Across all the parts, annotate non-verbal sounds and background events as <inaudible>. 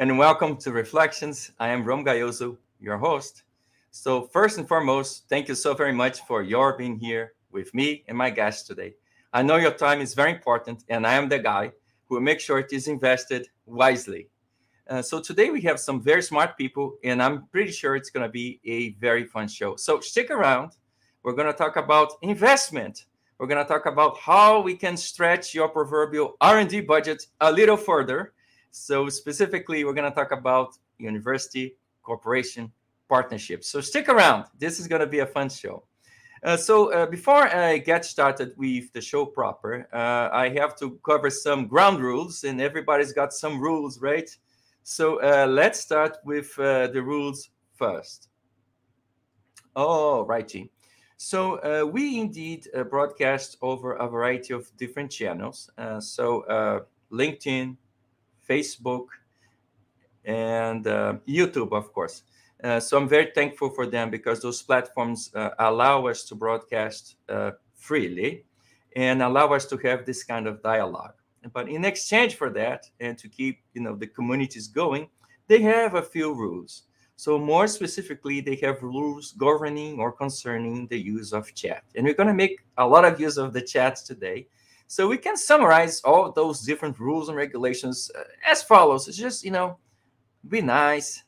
And welcome to Reflections. I am Rom Gayoso, your host. So, first and foremost, thank you so very much for your being here with me and my guests today. I know your time is very important, and I am the guy who will make sure it is invested wisely. Uh, so, today we have some very smart people, and I'm pretty sure it's going to be a very fun show. So, stick around. We're going to talk about investment. We're going to talk about how we can stretch your proverbial R&D budget a little further. So, specifically, we're going to talk about university, corporation, partnerships. So, stick around. This is going to be a fun show. Uh, so uh, before I get started with the show proper, uh, I have to cover some ground rules, and everybody's got some rules, right? So uh, let's start with uh, the rules first. Oh, righty. So uh, we indeed broadcast over a variety of different channels. so LinkedIn, Facebook, and YouTube, of course. Uh, so I'm very thankful for them because those platforms uh, allow us to broadcast uh, freely and allow us to have this kind of dialogue. But in exchange for that, and to keep you know the communities going, they have a few rules. So more specifically, they have rules governing or concerning the use of chat. And we're going to make a lot of use of the chats today. So we can summarize all those different rules and regulations uh, as follows. It's just, you know, be nice,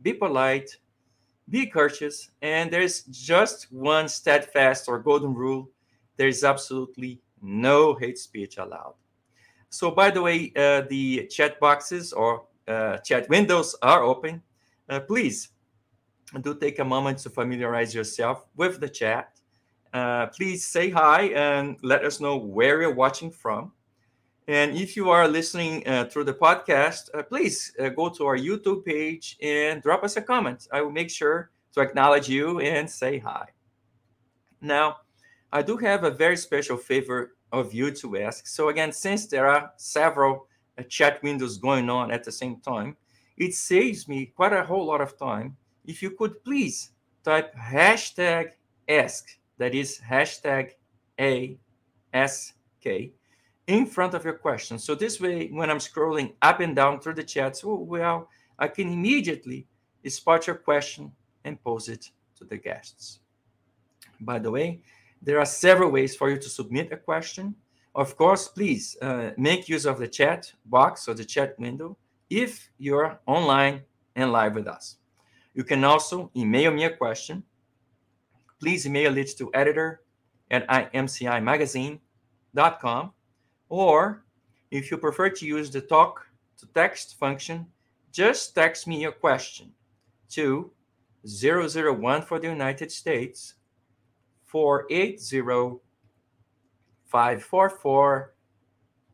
be polite, be courteous, and there's just one steadfast or golden rule there is absolutely no hate speech allowed. So, by the way, uh, the chat boxes or uh, chat windows are open. Uh, please do take a moment to familiarize yourself with the chat. Uh, please say hi and let us know where you're watching from. And if you are listening uh, through the podcast, uh, please uh, go to our YouTube page and drop us a comment. I will make sure to acknowledge you and say hi. Now, I do have a very special favor of you to ask. So, again, since there are several uh, chat windows going on at the same time, it saves me quite a whole lot of time. If you could please type hashtag ask, that is hashtag ASK in front of your question. So this way, when I'm scrolling up and down through the chats, oh, well, I can immediately spot your question and pose it to the guests. By the way, there are several ways for you to submit a question. Of course, please uh, make use of the chat box or the chat window if you're online and live with us. You can also email me a question. Please email it to editor at imcimagazine.com or if you prefer to use the talk to text function, just text me your question to 001 for the United States 480 544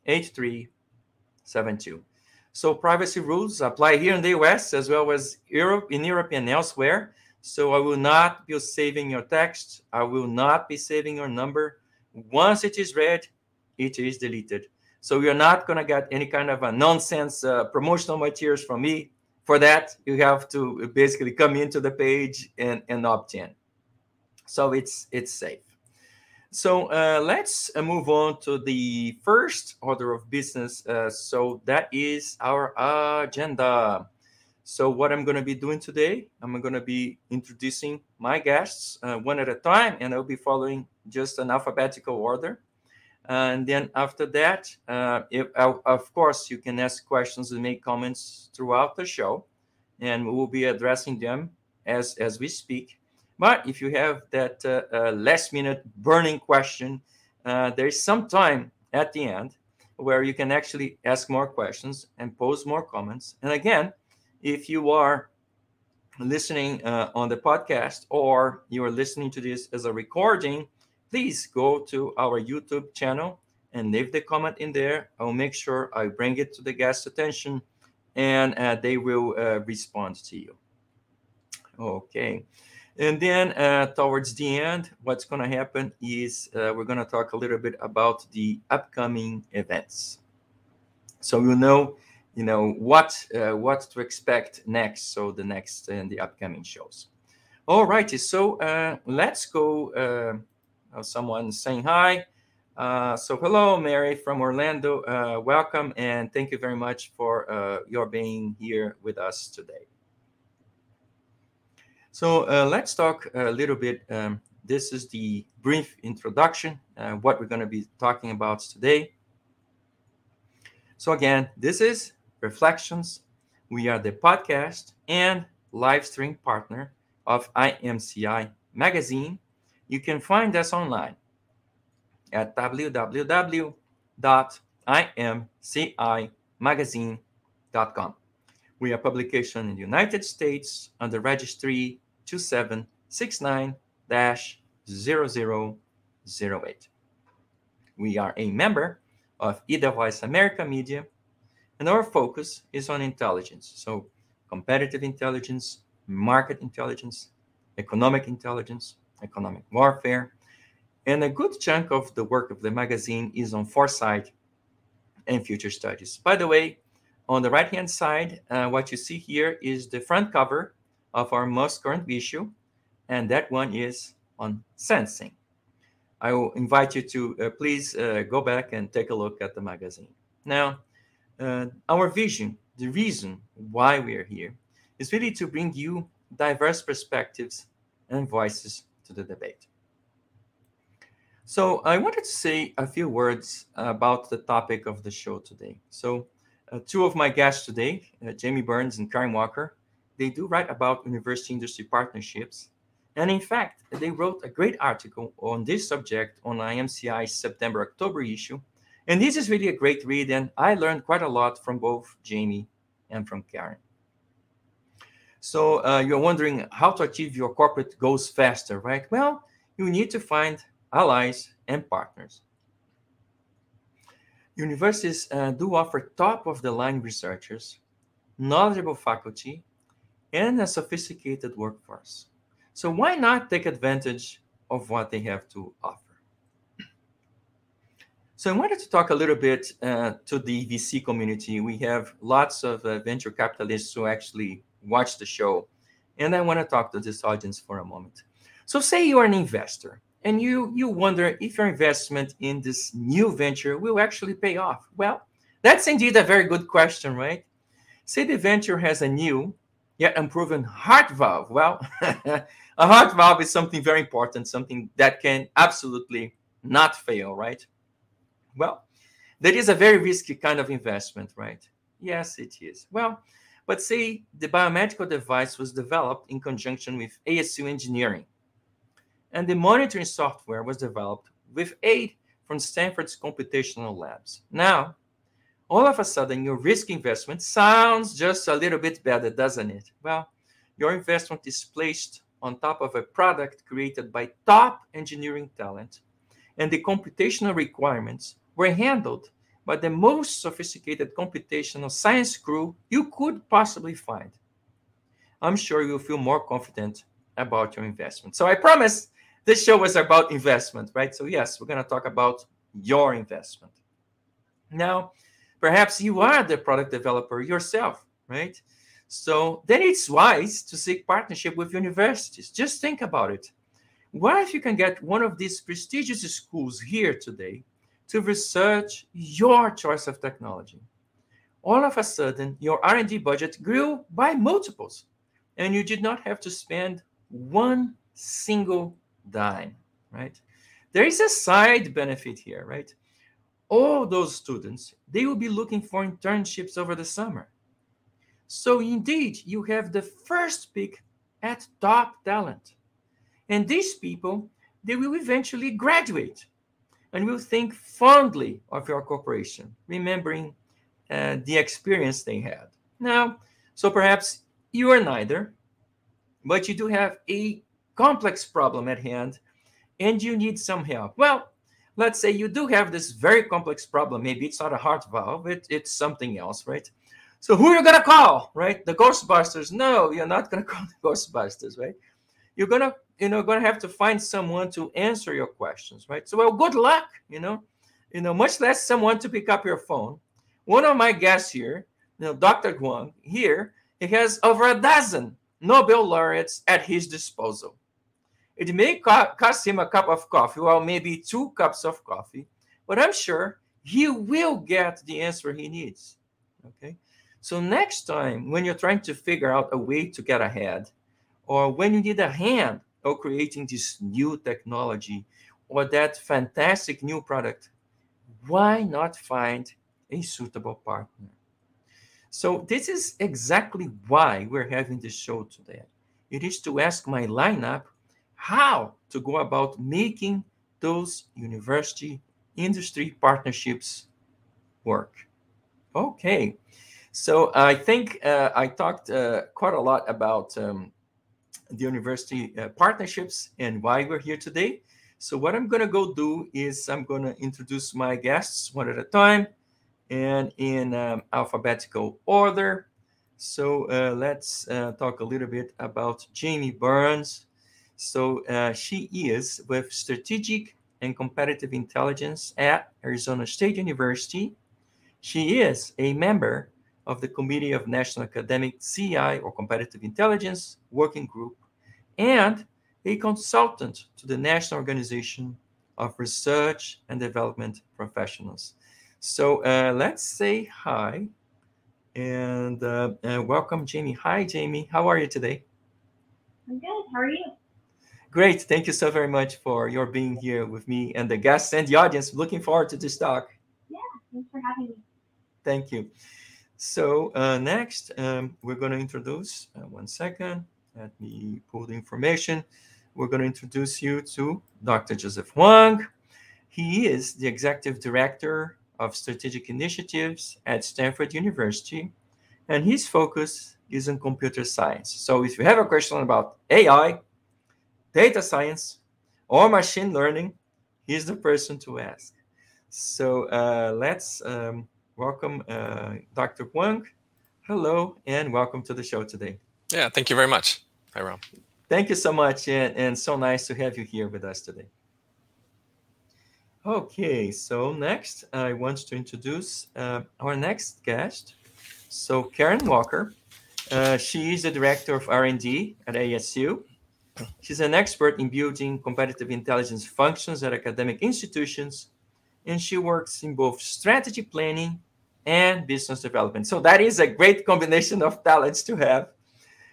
8372. So privacy rules apply here in the US as well as Europe, in Europe and elsewhere. So I will not be saving your text. I will not be saving your number. Once it is read, it is deleted. So you're not going to get any kind of a nonsense uh, promotional materials from me. For that, you have to basically come into the page and, and opt in. So it's it's safe. So uh, let's uh, move on to the first order of business. Uh, so that is our agenda. So what I'm going to be doing today, I'm going to be introducing my guests uh, one at a time, and I'll be following just an alphabetical order. And then after that, uh, if, of course, you can ask questions and make comments throughout the show, and we will be addressing them as as we speak. But if you have that uh, uh, last minute burning question, uh, there's some time at the end where you can actually ask more questions and pose more comments. And again, if you are listening uh, on the podcast or you are listening to this as a recording, please go to our YouTube channel and leave the comment in there. I'll make sure I bring it to the guest's attention and uh, they will uh, respond to you. Okay. And then uh, towards the end, what's going to happen is uh, we're going to talk a little bit about the upcoming events. So you know, you know what uh, what to expect next. So the next and the upcoming shows. All righty. So uh, let's go uh, someone saying hi. Uh, so, hello, Mary from Orlando. Uh, welcome, and thank you very much for uh, your being here with us today. So, uh, let's talk a little bit. Um, this is the brief introduction, uh, what we're going to be talking about today. So, again, this is Reflections. We are the podcast and live stream partner of IMCI Magazine. You can find us online at www.imcimagazine.com. We are publication in the United States under registry 2769-0008. We are a member of Edelweiss America Media, and our focus is on intelligence. So, competitive intelligence, market intelligence, economic intelligence, economic warfare, and a good chunk of the work of the magazine is on foresight and future studies. By the way, on the right hand side, uh, what you see here is the front cover of our most current issue, and that one is on sensing. I will invite you to uh, please uh, go back and take a look at the magazine. Now, uh, our vision, the reason why we are here, is really to bring you diverse perspectives and voices to the debate. So I wanted to say a few words about the topic of the show today. So uh, two of my guests today, uh, Jamie Burns and Karen Walker, they do write about university industry partnerships. And in fact, they wrote a great article on this subject on IMCI's September October issue. And this is really a great read, and I learned quite a lot from both Jamie and from Karen. So uh, you're wondering how to achieve your corporate goals faster, right? Well, you need to find allies, and partners. Universities uh, do offer top of the line researchers, knowledgeable faculty, and a sophisticated workforce. So, why not take advantage of what they have to offer? So, I wanted to talk a little bit uh, to the VC community. We have lots of uh, venture capitalists who actually watch the show, and I want to talk to this audience for a moment. So, say you are an investor and you you wonder if your investment in this new venture will actually pay off. Well, that's indeed a very good question, right? Say the venture has a new yet unproven heart valve. Well, <laughs> a heart valve is something very important, something that can absolutely not fail, right? Well, that is a very risky kind of investment, right? Yes, it is. Well, but say the biomedical device was developed in conjunction with ASU engineering and the monitoring software was developed with aid from Stanford's computational labs. Now, all of a sudden, your risk investment sounds just a little bit better, doesn't it? Well, your investment is placed on top of a product created by top engineering talent, and the computational requirements were handled by the most sophisticated computational science crew you could possibly find. I'm sure you'll feel more confident about your investment. So I promise this show was about investment, right? So, yes, we're going to talk about your investment. Now, perhaps you are the product developer yourself, right? So, then it's wise to seek partnership with universities. Just think about it. What if you can get one of these prestigious schools here today to research your choice of technology? All of a sudden, your R&D budget grew by multiples, and you did not have to spend one single dime, right? There is a side benefit here, right? All those students, they will be looking for internships over the summer. So indeed, you have the first pick at top talent. And these people, they will eventually graduate and will think fondly of your corporation, remembering uh, the experience they had. Now, so perhaps you are neither, but you do have a complex problem at hand and you need some help. Well, let's say you do have this very complex problem. Maybe it's not a heart valve, it, it's something else, right? So who are you gonna call, right? The Ghostbusters? No, you're not gonna <laughs> call the Ghostbusters, right? You're gonna, you know, gonna have to find someone to answer your questions, right? So well, good luck, you know, you know, much less someone to pick up your phone. One of my guests here, you know, Dr. Huang here, he has over a dozen Nobel laureates at his disposal. It may cost him a cup of coffee, or maybe two cups of coffee, but I'm sure he will get the answer he needs. Okay. So next time when you're trying to figure out a way to get ahead, or when you need a hand of creating this new technology or that fantastic new product, why not find a suitable partner? So this is exactly why we're having this show today. It is to ask my lineup how to go about making those university industry partnerships work. Okay, so I think uh, I talked uh, quite a lot about um, the university uh, partnerships and why we're here today. So what I'm going to go do is I'm going to introduce my guests one at a time and in um, alphabetical order. So uh, let's uh, talk a little bit about Jamie Burns. So uh, she is with Strategic and Competitive Intelligence at Arizona State University. She is a member of the Committee of National Academic CI or Competitive Intelligence Working Group and a consultant to the National Organization of Research and Development Professionals. So uh, let's say hi and, uh, and welcome Jamie. Hi, Jamie. How are you today? I'm good. How are you? Great. Thank you so very much for your being here with me and the guests and the audience. Looking forward to this talk. Yeah, thanks for having me. Thank you. So uh, next, um, we're going to introduce, uh, one second, let me pull the information. We're going to introduce you to Dr. Joseph Huang. He is the Executive Director of Strategic Initiatives at Stanford University, and his focus is on computer science. So if you have a question about AI, data science, or machine learning, he's the person to ask. So uh, let's um, welcome uh, Dr. Huang. Hello, and welcome to the show today. Yeah, thank you very much. Hi, Rom. Thank you so much, and, and so nice to have you here with us today. Okay, so next I want to introduce uh, our next guest. So Karen Walker, uh, she is the director of R&D at ASU. She's an expert in building competitive intelligence functions at academic institutions, and she works in both strategy planning and business development. So that is a great combination of talents to have.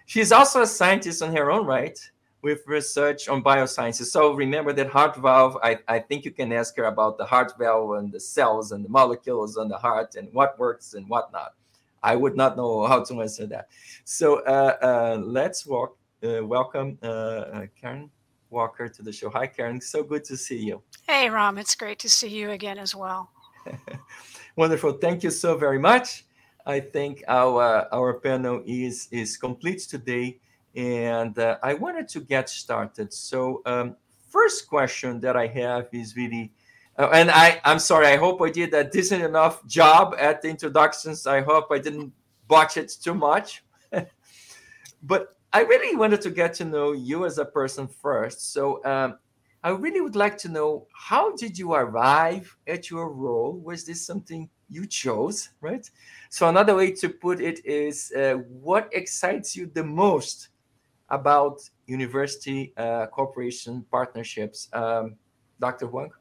She's also a scientist on her own right, with research on biosciences. So remember that heart valve, I, I think you can ask her about the heart valve and the cells and the molecules on the heart and what works and what not. I would not know how to answer that. So uh, uh, let's walk, uh, welcome uh, uh, Karen Walker to the show. Hi, Karen. So good to see you. Hey, Rom. It's great to see you again as well. <laughs> Wonderful. Thank you so very much. I think our our panel is is complete today and uh, I wanted to get started. So, um, first question that I have is really, uh, and I, I'm sorry, I hope I did a decent enough job at the introductions. I hope I didn't botch it too much. <laughs> but I really wanted to get to know you as a person first. So, um, I really would like to know how did you arrive at your role? Was this something you chose, right? So another way to put it is, uh, what excites you the most about university uh, cooperation partnerships. Um, Dr. Huang?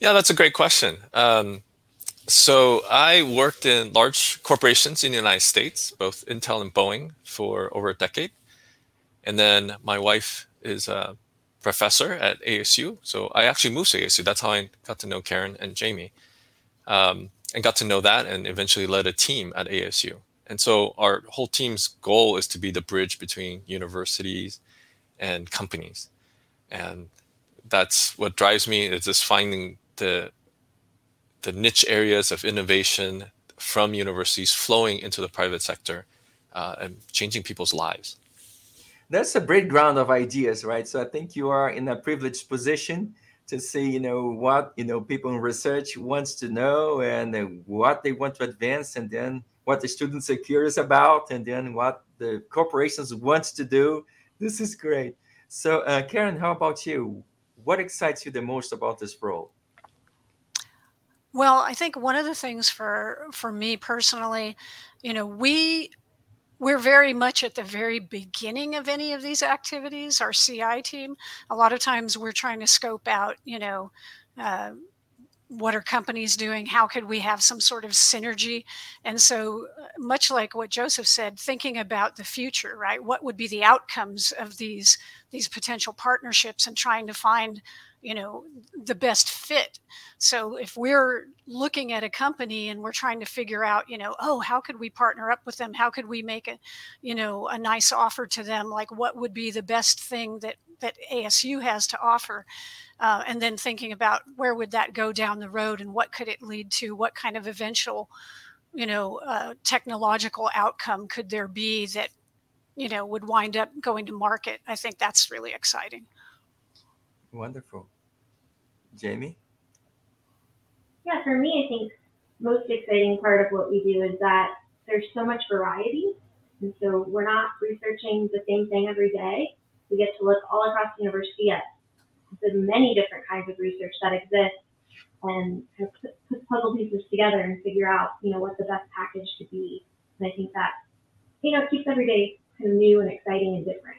Yeah, that's a great question. Um, so I worked in large corporations in the United States, both Intel and Boeing, for over a decade. And then my wife is a professor at ASU. So I actually moved to ASU. That's how I got to know Karen and Jamie um, and got to know that and eventually led a team at ASU. And so our whole team's goal is to be the bridge between universities and companies. And that's what drives me is just finding the the niche areas of innovation from universities flowing into the private sector uh, and changing people's lives. That's a great ground of ideas, right? So I think you are in a privileged position to see, you know, what you know people in research wants to know and what they want to advance, and then what the students are curious about and then what the corporations wants to do. This is great. So, uh, Karen, how about you? What excites you the most about this role? Well, I think one of the things for for me personally, you know, we we're very much at the very beginning of any of these activities. Our CI team, a lot of times we're trying to scope out, you know, uh, what are companies doing? How could we have some sort of synergy? And so uh, much like what joseph said thinking about the future right? What would be the outcomes of these these potential partnerships and trying to find you know the best fit. So if we're looking at a company and we're trying to figure out you know oh how could we partner up with them? How could we make a you know a nice offer to them? Like what would be the best thing that that asu has to offer? Uh, and then thinking about where would that go down the road and what could it lead to? What kind of eventual you know uh, technological outcome could there be that you know would wind up going to market? I think that's really exciting. Wonderful jamie yeah for me i think most exciting part of what we do is that there's so much variety and so we're not researching the same thing every day we get to look all across the university at the many different kinds of research that exist and kind of put, put puzzle pieces together and figure out, you know, what the best package could be. And I think that, you know, keeps every day kind of new and exciting and different.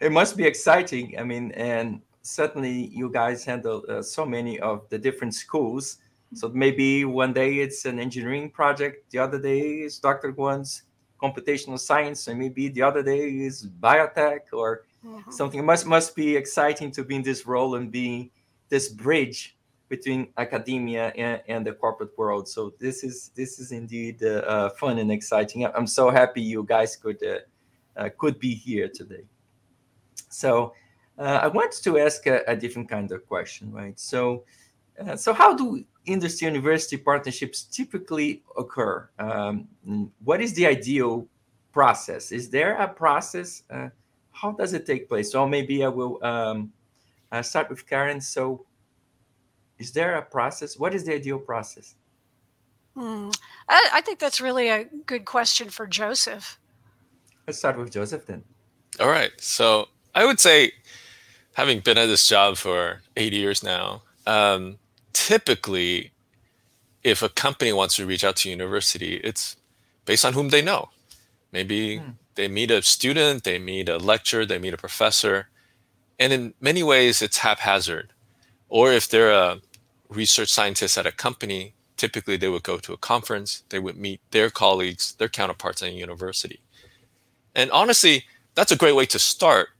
It must be exciting. I mean, and certainly you guys handle uh, so many of the different schools. So maybe one day it's an engineering project, the other day is Dr. Guan's computational science, and maybe the other day is biotech or mm-hmm. something. It must must be exciting to be in this role and being this bridge between academia and, and the corporate world. So this is this is indeed uh, uh, fun and exciting. I'm so happy you guys could uh, uh could be here today. So I wanted to ask a, a, different kind of question, right? So uh, so how do industry university partnerships typically occur? Um, what is the ideal process? Is there a process? how does it take place? So maybe I will um, start with Karen. So is there a process? What is the ideal process? Hmm. I, I, think that's really a good question for Joseph. Let's start with Joseph then. All right. So I would say, having been at this job for eight years now, um, typically, if a company wants to reach out to university, it's based on whom they know. Maybe hmm. they meet a student, they meet a lecturer, they meet a professor, and in many ways, it's haphazard. Or if they're a research scientist at a company, typically they would go to a conference, they would meet their colleagues, their counterparts at a university. And honestly, that's a great way to start.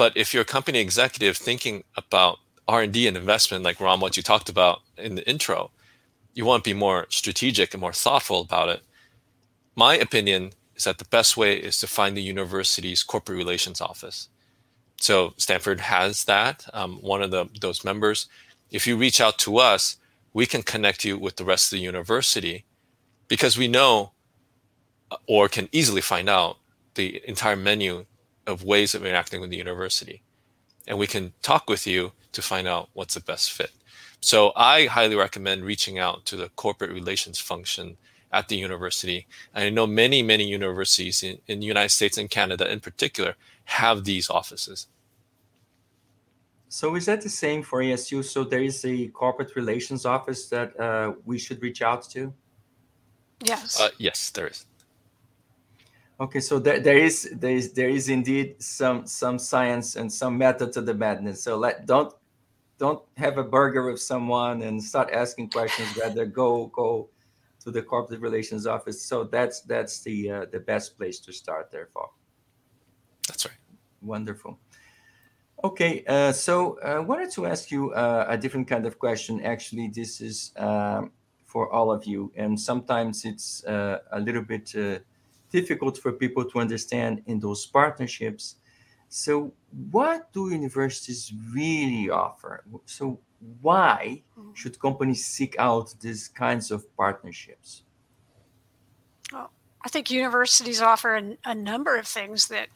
But if you're a company executive thinking about R&D and investment, like Rom, what you talked about in the intro, you want to be more strategic and more thoughtful about it. My opinion is that the best way is to find the university's corporate relations office. So Stanford has that. Um, one of the, those members if you reach out to us, we can connect you with the rest of the university because we know uh, or can easily find out the entire menu of ways of interacting with the university. And we can talk with you to find out what's the best fit. So I highly recommend reaching out to the corporate relations function at the university. And I know many, many universities in, in the United States and Canada in particular have these offices. So is that the same for ASU? So there is a corporate relations office that uh, we should reach out to? Yes. Uh, yes, there is. Okay, so there, there is there is there is indeed some some science and some method to the madness. So let don't don't have a burger with someone and start asking questions. Rather go go to the corporate relations office. So that's that's the uh, the best place to start. Therefore, that's right. Wonderful. Okay, uh, so I uh, wanted to ask you uh, a different kind of question. Actually, this is um, for all of you, and sometimes it's uh, a little bit uh, difficult for people to understand in those partnerships. So, what do universities really offer? So, why mm-hmm. should companies seek out these kinds of partnerships? Well, I think universities offer a, a number of things that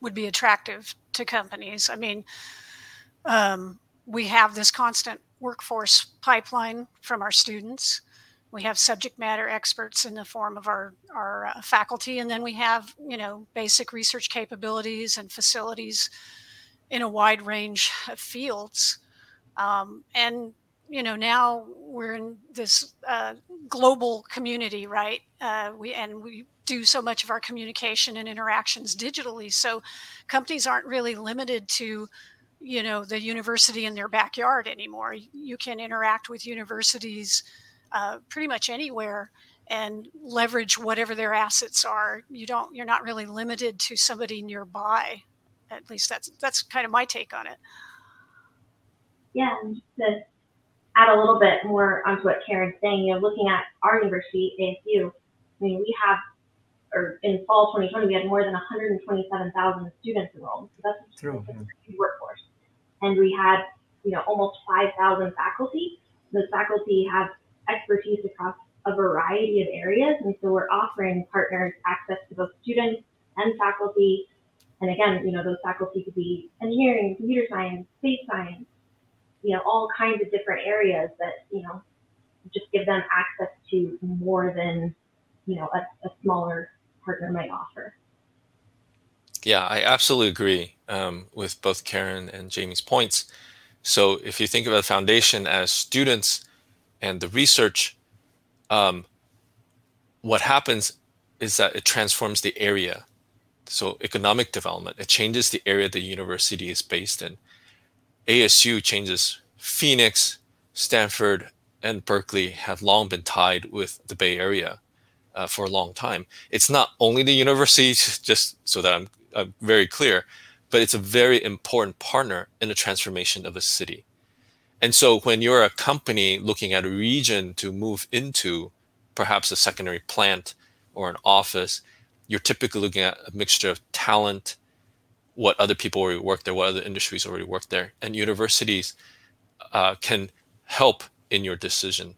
would be attractive to companies. I mean, um, we have this constant workforce pipeline from our students. We have subject matter experts in the form of our our uh, faculty, and then we have you know basic research capabilities and facilities in a wide range of fields. Um, and you know now we're in this uh, global community, right? Uh, we and we do so much of our communication and interactions digitally. So companies aren't really limited to you know the university in their backyard anymore. You can interact with universities uh, pretty much anywhere and leverage whatever their assets are. You don't you're not really limited to somebody nearby. At least that's that's kind of my take on it. Yeah, and to add a little bit more onto what Karen's saying, you know, looking at our university, ASU, I mean, we have, or in fall 2020, we had more than 127,000 students enrolled. So that's True, a yeah. huge workforce. And we had, you know, almost 5,000 faculty. Those faculty have expertise across a variety of areas. And so we're offering partners access to both students and faculty. And again, you know, those faculty could be engineering, computer science, space science, you know, all kinds of different areas that, you know, just give them access to more than, you know, a, a smaller partner might offer. Yeah, I absolutely agree um, with both Karen and Jamie's points. So if you think of a foundation as students and the research, um, what happens is that it transforms the area. So economic development, it changes the area the university is based in. ASU changes Phoenix, Stanford, and Berkeley have long been tied with the Bay Area uh, for a long time. It's not only the university, <laughs> just so that I'm, I'm very clear, but it's a very important partner in the transformation of a city. And so when you're a company looking at a region to move into, perhaps a secondary plant or an office, you're typically looking at a mixture of talent, what other people already work there, what other industries already work there, and universities uh, can help in your decision.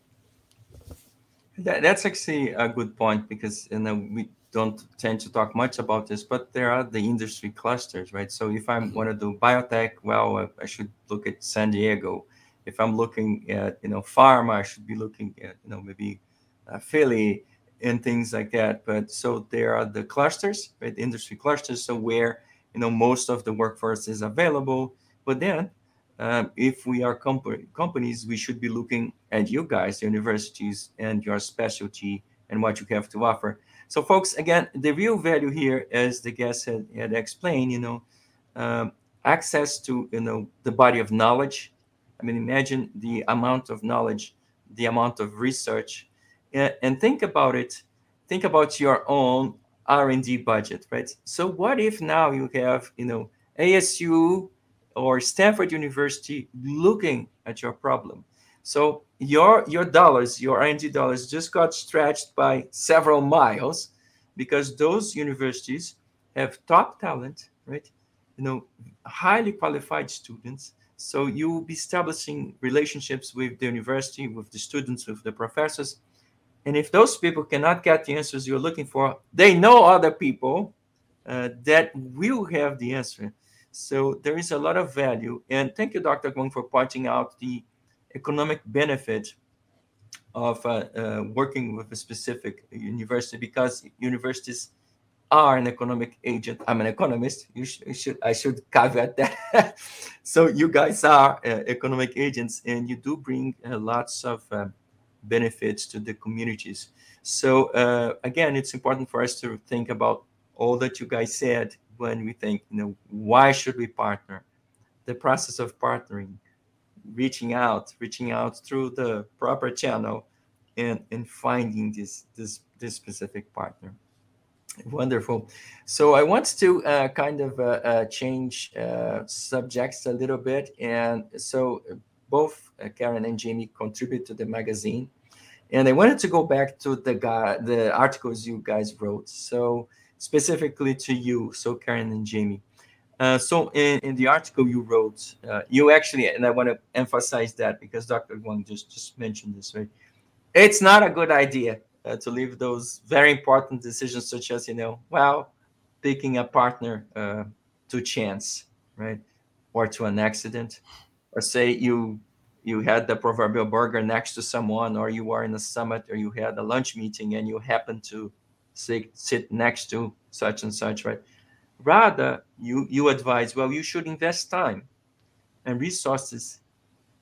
That, that's actually a good point because you know we don't tend to talk much about this, but there are the industry clusters, right? So if I want to do biotech, well, I should look at San Diego. If I'm looking at you know pharma, I should be looking at you know maybe uh, Philly and things like that. But so there are the clusters, right? Industry clusters, so where you know most of the workforce is available. But then um, if we are comp- companies, we should be looking at you guys, universities, and your specialty and what you have to offer. So, folks, again, the real value here, as the guest had, had explained, you know, um, access to you know the body of knowledge. I mean, imagine the amount of knowledge, the amount of research, and, and think about it. Think about your own R and D budget, right? So, what if now you have you know ASU or Stanford University looking at your problem. So your your dollars, your R&D dollars, just got stretched by several miles because those universities have top talent, right? You know, highly qualified students. So you will be establishing relationships with the university, with the students, with the professors. And if those people cannot get the answers you're looking for, they know other people uh, that will have the answer. So there is a lot of value. And thank you, Dr. Gong, for pointing out the economic benefit of uh, uh, working with a specific university because universities are an economic agent. I'm an economist. You, sh- you should I should caveat that. <laughs> so you guys are uh, economic agents, and you do bring uh, lots of uh, benefits to the communities. So uh, again, it's important for us to think about all that you guys said when we think, you know, why should we partner? The process of partnering, reaching out, reaching out through the proper channel, and and finding this this this specific partner. Wonderful. So I want to uh, kind of uh, uh, change uh, subjects a little bit, and so both uh, Karen and Jamie contribute to the magazine, and I wanted to go back to the the articles you guys wrote. So specifically to you, so Karen and Jamie. Uh, so in, in the article you wrote, you actually, and I want to emphasize that because Dr. Huang just, just mentioned this, right? It's not a good idea uh, to leave those very important decisions, such as, you know, well, picking a partner uh, to chance, right? Or to an accident, or say you you had the proverbial burger next to someone, or you are in a summit, or you had a lunch meeting, and you happen to sit, sit next to such and such, right? Rather, you, you advise, well, you should invest time and resources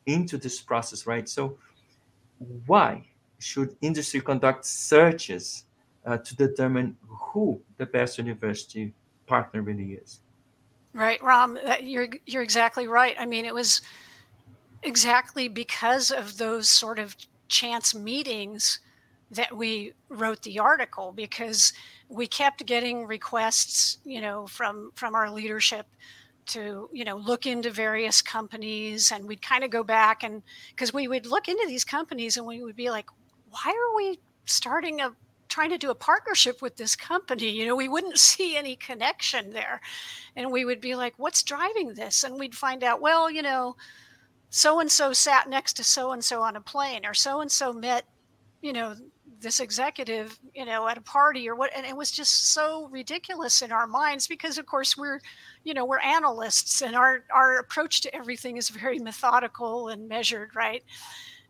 into this process, right? So, why should industry conduct searches uh, to determine who the best university partner really is? Right, Rom, you're you're exactly right. I mean, it was exactly because of those sort of chance meetings that we wrote the article because we kept getting requests, you know, from from our leadership to you know look into various companies and we'd kind of go back and because we would look into these companies and we would be like why are we starting a trying to do a partnership with this company? You know we wouldn't <laughs> see any connection there. And we would be like what's driving this? And we'd find out well you know so and so sat next to so and so on a plane or so and so met you know this executive you know at a party or what and it was just so ridiculous in our minds because of course we're you know we're analysts and our our approach to everything is very methodical and measured right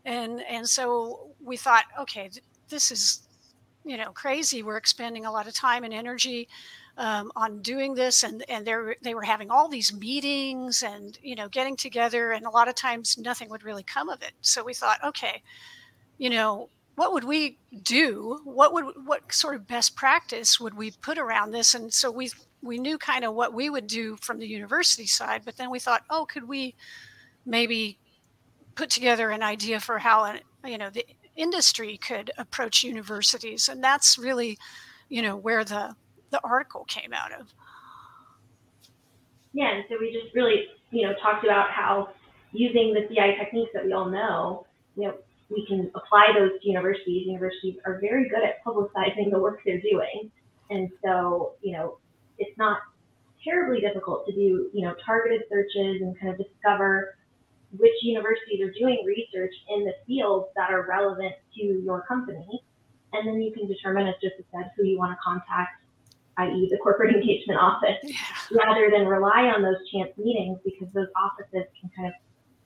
and and so we thought okay this is you know crazy we're expending a lot of time and energy um, on doing this and and they they were having all these meetings and you know getting together and a lot of times nothing would really come of it so we thought okay you know what would we do? What would what sort of best practice would we put around this? And so we we knew kind of what we would do from the university side, but then we thought, oh, could we maybe put together an idea for how you know the industry could approach universities, and that's really you know where the the article came out of. Yeah, and so we just really you know talked about how using the CI techniques that we all know, you know, we can apply those to universities. Universities are very good at publicizing the work they're doing. And so, you know, it's not terribly difficult to do, you know, targeted searches and kind of discover which universities are doing research in the fields that are relevant to your company. And then you can determine, as Joseph said, who you want to contact, i.e., the corporate <laughs> engagement office, yeah. rather than rely on those chance meetings because those offices can kind of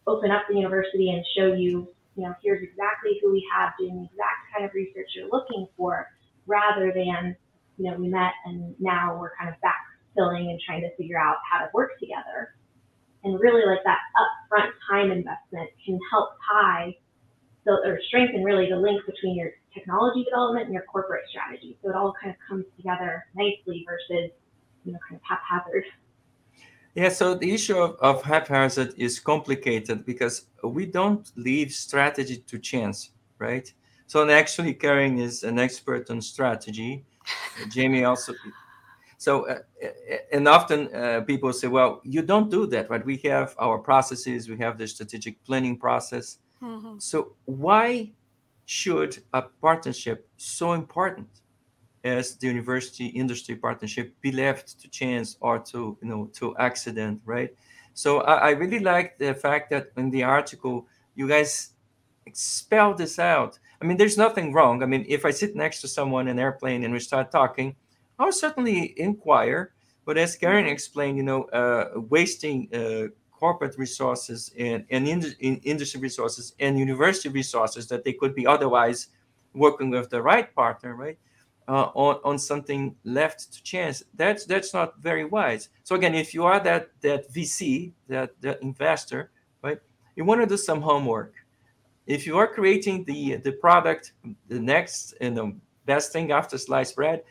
open up the university and show you you know, here's exactly who we have doing the exact kind of research you're looking for, rather than, you know, we met and now we're kind of backfilling and trying to figure out how to work together. And really, like that upfront time investment can help tie so, or strengthen really the link between your technology development and your corporate strategy. So it all kind of comes together nicely versus, you know, kind of haphazard. Yeah, so the issue of, of haphazard is complicated because we don't leave strategy to chance, right? So actually, Karen is an expert on strategy. Jamie also. So, uh, uh, and often uh, people say, well, you don't do that, right? We have our processes, we have the strategic planning process. Mm-hmm. So, why should a partnership so important as the university industry partnership be left to chance or to you know to accident right so I, I, really like the fact that in the article you guys spell this out i mean there's nothing wrong i mean if i sit next to someone in an airplane and we start talking i'll certainly inquire but as karen mm-hmm. explained you know uh, wasting uh, corporate resources and, and in, in industry resources and university resources that they could be otherwise working with the right partner right uh, on, on something left to chance, that's that's not very wise. So again, if you are that that VC, that that investor, right, you want to do some homework. If you are creating the the product, the next and the best thing after sliced bread,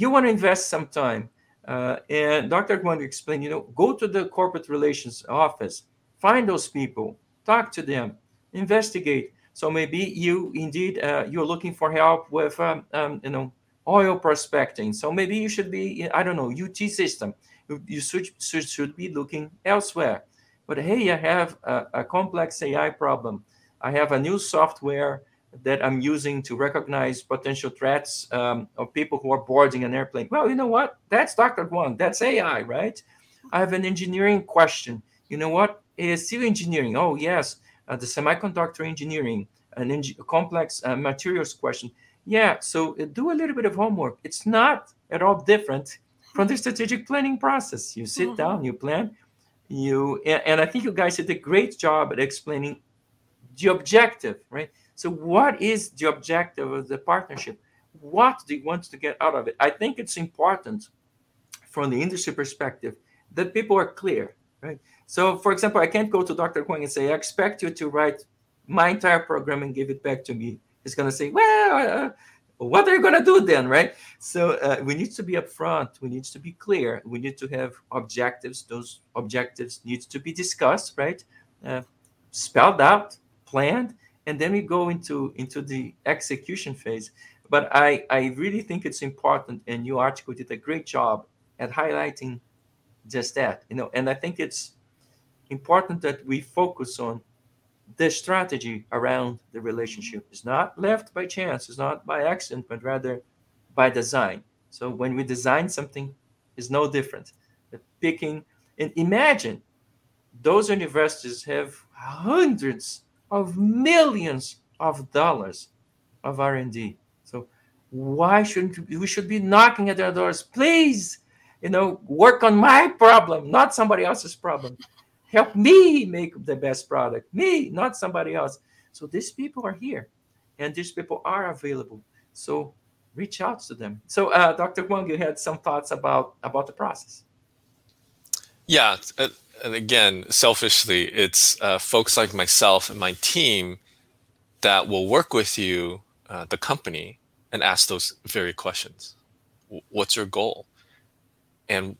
you want to invest some time. Uh, and Dr. Kwon explained, you know, go to the corporate relations office, find those people, talk to them, investigate. So maybe you indeed uh, you're looking for help with um, um, you know oil prospecting. So maybe you should be, I don't know, UT system. You should, should, should be looking elsewhere. But hey, I have a, a complex AI problem. I have a new software that I'm using to recognize potential threats um, of people who are boarding an airplane. Well, you know what? That's Dr. Kwon. That's AI, right? I have an engineering question. You know what? Is civil engineering? Oh, yes. Uh, the semiconductor engineering, an complex uh, materials question. Yeah, so uh, do a little bit of homework. It's not at all different from the strategic planning process. You sit mm-hmm. down, you plan, you and, and I think you guys did a great job at explaining the objective, right? So what is the objective of the partnership? What do you want to get out of it? I think it's important from the industry perspective that people are clear, right? So, for example, I can't go to Dr. Kwon and say, I expect you to write my entire program and give it back to me He's going to say, well, uh, what are you going to do then, right? So uh, we need to be upfront. We need to be clear. We need to have objectives. Those objectives need to be discussed, right? Uh, spelled out, planned, and then we go into into the execution phase. But I I really think it's important, and your article did a great job at highlighting just that, you know. And I think it's important that we focus on the strategy around the relationship is not left by chance, it's not by accident, but rather by design. So when we design something, is no different. The picking and imagine those universities have hundreds of millions of dollars of R&D. So why shouldn't we, should be knocking at their doors? Please, you know, work on my problem, not somebody else's problem help me make the best product me not somebody else so these people are here and these people are available so reach out to them so uh, dr Huang, you had some thoughts about about the process yeah uh, and again selfishly it's uh, folks like myself and my team that will work with you uh, the company and ask those very questions what's your goal and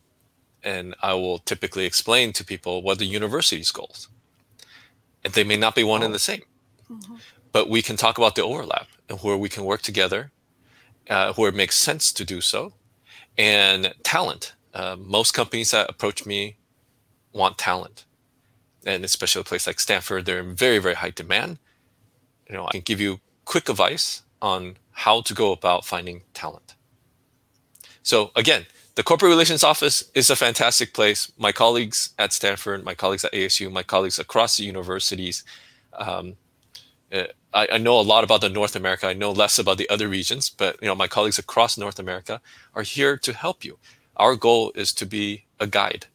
and I will typically explain to people what the university's goals. And they may not be one and the same, mm-hmm. but we can talk about the overlap and where we can work together, uh, where it makes sense to do so, and talent. Uh, most companies that approach me want talent, and especially a place like Stanford, they're in very very high demand. You know, I can give you quick advice on how to go about finding talent. So again, the corporate relations office is a fantastic place. My colleagues at Stanford, my colleagues at ASU, my colleagues across the universities. Um, uh, I, I, know a lot about the North America. I know less about the other regions, but you know my colleagues across North America are here to help you. Our goal is to be a guide,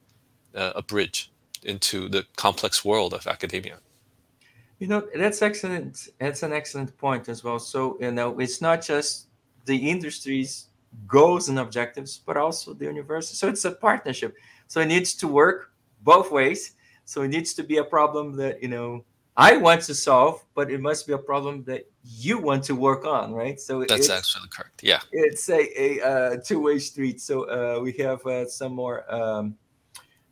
uh, a bridge into the complex world of academia. You know that's excellent. That's an excellent point as well. So you know it's not just the industry's goals and objectives, but also the university. So it's a partnership. So it needs to work both ways. So it needs to be a problem that you know I want to solve, but it must be a problem that you want to work on, right? So that's actually correct. Yeah, it's a, a uh, two-way street. So uh, we have uh, some more um,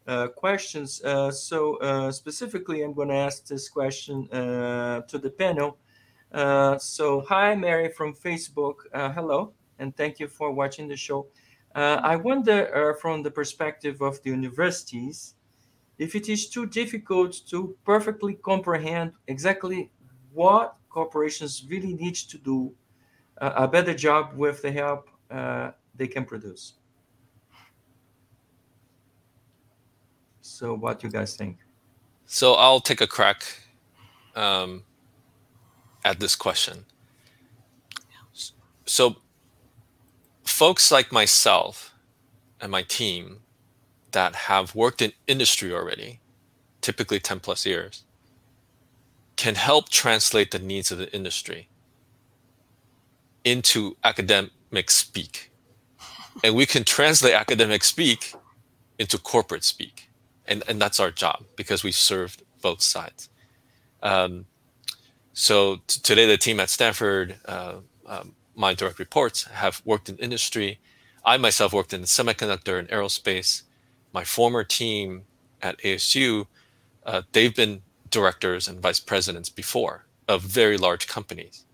uh, questions. Uh, so uh, specifically, I'm going to ask this question to the panel. so hi, Mary from Facebook. hello and thank you for watching the show. Uh, I wonder, uh, from the perspective of the universities, if it is too difficult to perfectly comprehend exactly what corporations really need to do uh, a better job with the help uh, they can produce. So, what do you guys think? So, I'll take a crack um, at this question. So, folks like myself and my team that have worked in industry already, typically 10 plus years, can help translate the needs of the industry into academic speak. And we can translate academic speak into corporate speak. And, and that's our job because we served both sides. Um, so t- today, the team at Stanford, uh, um, my direct reports have worked in industry. I myself worked in semiconductor and aerospace. My former team at ASU, uh, they've been directors and vice presidents before of very large companies.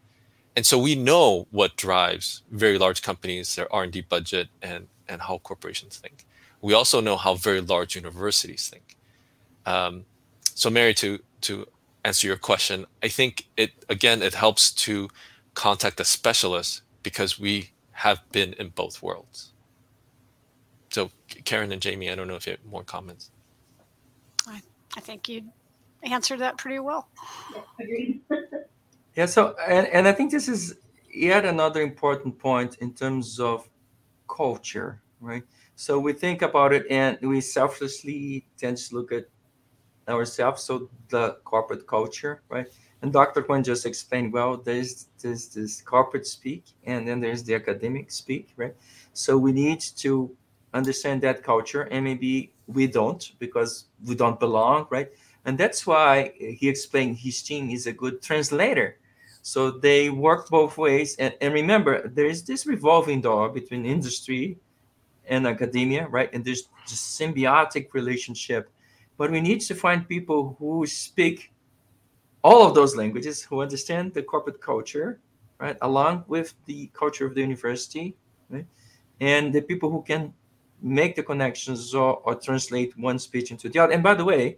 And so we know what drives very large companies, their R&D budget, and, and how corporations think. We also know how very large universities think. Um, so Mary, to, to answer your question, I think it, again, it helps to contact a specialist because we have been in both worlds. So, Karen and Jamie, I don't know if you have more comments. I, I think you answered that pretty well. Agreed. <laughs> yeah. So, and, and I think this is yet another important point in terms of culture, right? So we think about it and we selflessly tend to look at ourselves. So the corporate culture, right? And Dr. Huang just explained well, there's, there's this corporate speak and then there's the academic speak, right? So we need to understand that culture and maybe we don't because we don't belong, right? And that's why he explained his team is a good translator. So they work both ways. And, and remember, there is this revolving door between industry and academia, right? And there's symbiotic relationship. But we need to find people who speak all of those languages, who understand the corporate culture, right, along with the culture of the university, right? and the people who can make the connections or, or translate one speech into the other. And by the way,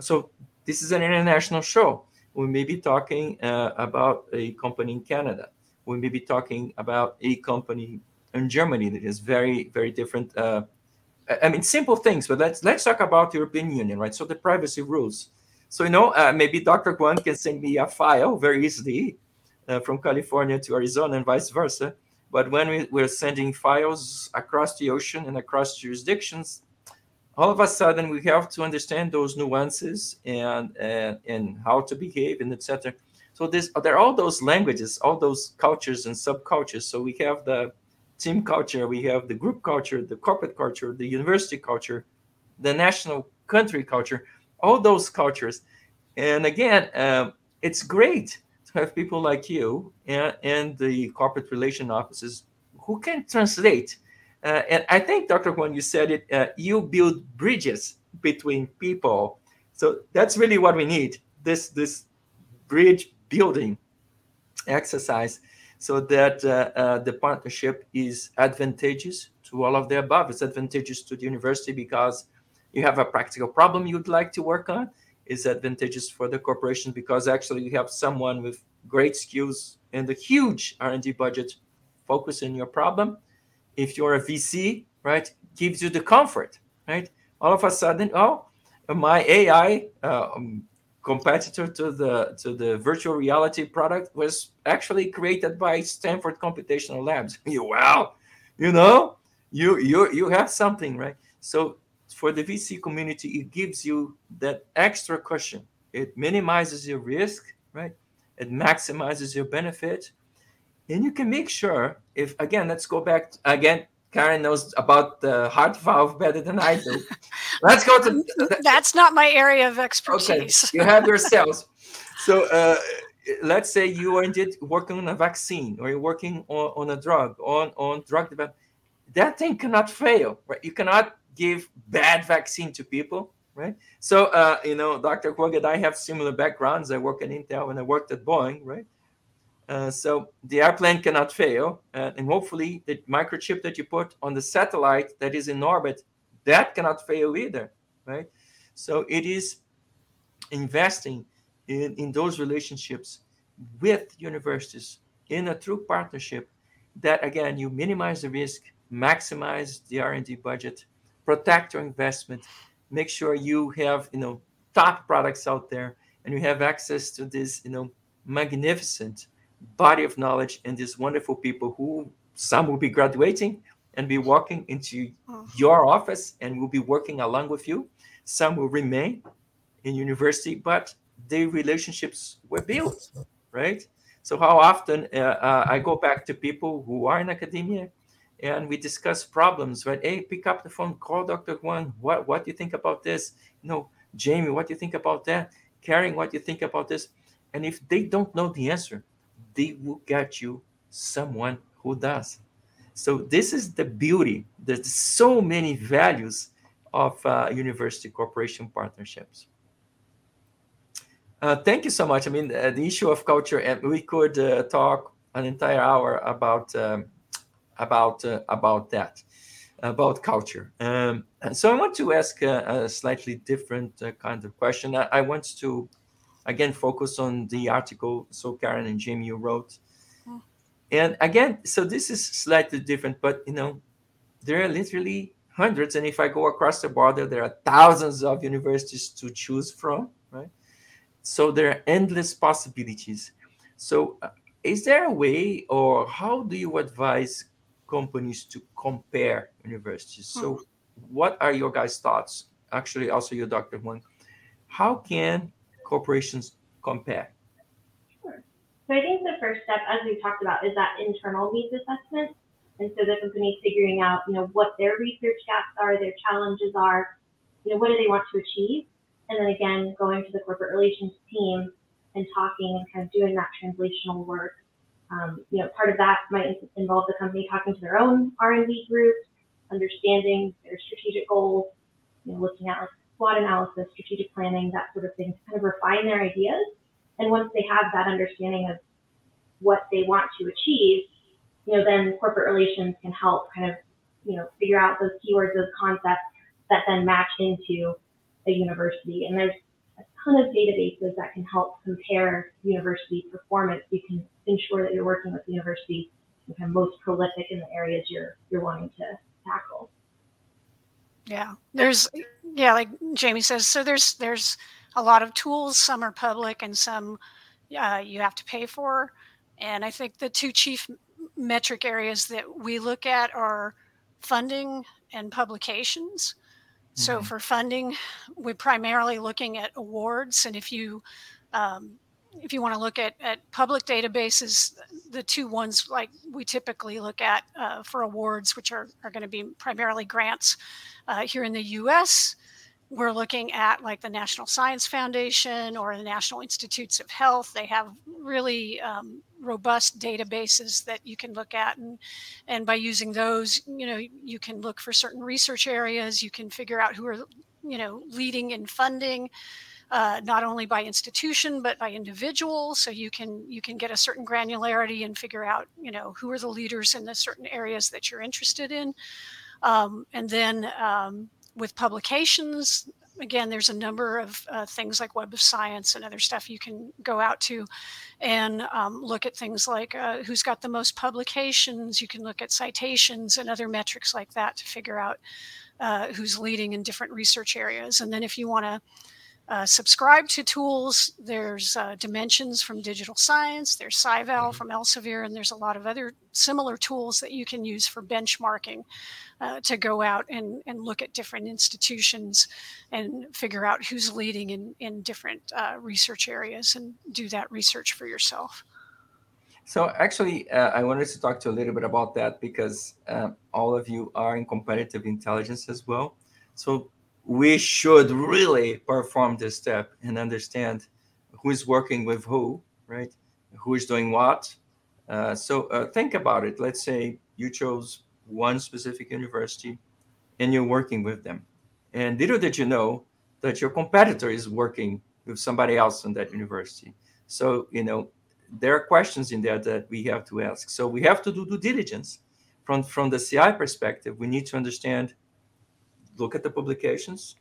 so this is an international show. We may be talking uh, about a company in Canada. We may be talking about a company in Germany that is very, very different. Uh, I mean, simple things, but let's let's talk about the European Union, right? So the privacy rules. So you know, uh, maybe Dr. Huang can send me a file very easily uh, from California to Arizona and vice versa. But when we, we're sending files across the ocean and across jurisdictions, all of a sudden we have to understand those nuances and and, and how to behave and etc. So this there are all those languages, all those cultures and subcultures. So we have the team culture, we have the group culture, the corporate culture, the university culture, the national country culture, all those cultures. And again, um, it's great to have people like you and, and the corporate relation offices who can translate. Uh, and I think, Dr. Huang you said it, uh, you build bridges between people. So that's really what we need this, this bridge building exercise so that uh, uh, the partnership is advantageous to all of the above. It's advantageous to the university because you have a practical problem you'd like to work on. It's advantageous for the corporation because actually you have someone with great skills and a huge R&D budget focus your problem. If you're a VC, right, gives you the comfort, right? All of a sudden, oh, my AI uh, um, competitor to the to the virtual reality product was actually created by Stanford Computational Labs. <laughs> wow, you know, you you you have something, right? So for the VC community, it gives you that extra cushion. It minimizes your risk, right? It maximizes your benefit, and you can make sure if again, let's go back again Karen knows about the heart valve better than I do. <laughs> Let's go to. That's not my area of expertise. Okay. You have your cells. <laughs> So uh, let's say you are indeed working on a vaccine or you're working on, on a drug, on, on drug development. That thing cannot fail, right? You cannot give bad vaccine to people, right? So, uh, you know, Dr. Huang and I have similar backgrounds. I work at Intel and I worked at Boeing, right? Uh, so the airplane cannot fail, uh, and hopefully the microchip that you put on the satellite that is in orbit that cannot fail either, right? So it is investing in, in those relationships with universities in a true partnership that again you minimize the risk, maximize the R&D budget, protect your investment, make sure you have you know top products out there, and you have access to this you know magnificent body of knowledge and these wonderful people who some will be graduating and be walking into oh. your office and will be working along with you. Some will remain in university, but the relationships were built, right? So how often uh, uh, I go back to people who are in academia and we discuss problems, right? Hey, pick up the phone, call Dr. Huang. What what do you think about this? You know, Jamie, what do you think about that? Karen, what do you think about this? And if they don't know the answer, they will get you someone who does. So this is the beauty. There's so many values of uh, university corporation partnerships. Uh, thank you so much. I mean, uh, the issue of culture, and we could uh, talk an entire hour about um, about uh, about that, about culture. Um, so I want to ask a, a slightly different uh, kind of question. I, I want to again focus on the article so karen and Jamie you wrote. Hmm. and again so this is slightly different but you know there are literally hundreds and if i go across the border there are thousands of universities to choose from right? So there are endless possibilities. So uh, is there a way or how do you advise companies to compare universities? So hmm. what are your guys thoughts? Actually also your dr Huang how can corporations compare? Sure. So I think the first step, as we talked about, is that internal needs assessment. And so the company figuring out, you know, what their research gaps are, their challenges are, you know, what do they want to achieve? And then again, going to the corporate relations team and talking and kind of doing that translational work. Um, you know, part of that might involve the company talking to their own R&D group, understanding their strategic goals, you know, looking at like SWOT analysis, strategic planning, that sort of thing, to kind of refine their ideas. And once they have that understanding of what they want to achieve, you know, then corporate relations can help kind of, you know, figure out those keywords, those concepts that then match into a university. And there's a ton of databases that can help compare university performance. You can ensure that you're working with the university kind of most prolific in the areas you're you're wanting to tackle. Yeah, there's yeah, like Jamie says. So there's there's a lot of tools. Some are public, and some uh, you have to pay for. And I think the two chief metric areas that we look at are funding and publications. Mm-hmm. So for funding, we're primarily looking at awards, and if you um, if you want to look at, at public databases, the two ones like we typically look at uh, for awards, which are, are going to be primarily grants uh, here in the US, we're looking at like the National Science Foundation or the National Institutes of Health. They have really um, robust databases that you can look at, and and by using those, you know, you can look for certain research areas. You can figure out who are you know leading in funding. Uh, not only by institution but by individual so you can you can get a certain granularity and figure out you know who are the leaders in the certain areas that you're interested in um, and then um, with publications, again, there's a number of uh, things like Web of Science and other stuff you can go out to and um, look at things like uh, who's got the most publications. You can look at citations and other metrics like that to figure out uh, who's leading in different research areas. And then if you want to uh, subscribe to tools. There's uh, Dimensions from Digital Science, there's SciVal mm-hmm. from Elsevier, and there's a lot of other similar tools that you can use for benchmarking uh, to go out and, and look at different institutions and figure out who's leading in, in different uh, research areas and do that research for yourself. So actually, uh, I wanted to talk to you a little bit about that because um, all of you are in competitive intelligence as well. So we should really perform this step and understand who is working with who, right? Who is doing what. Uh, so uh, think about it. Let's say you chose one specific university and you're working with them. And little did you know that your competitor is working with somebody else in that university. So, you know, there are questions in there that we have to ask. So we have to do due diligence. From, from the CI perspective, we need to understand look at the publications,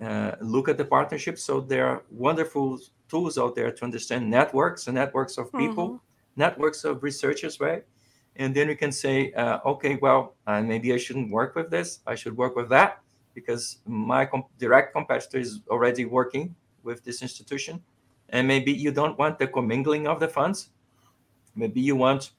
uh, look at the partnerships. So there are wonderful tools out there to understand networks and networks of people, mm-hmm. networks of researchers, right? And then you can say, uh, okay, well, uh, maybe I shouldn't work with this. I should work with that because my com- direct competitor is already working with this institution. And maybe you don't want the commingling of the funds. Maybe you want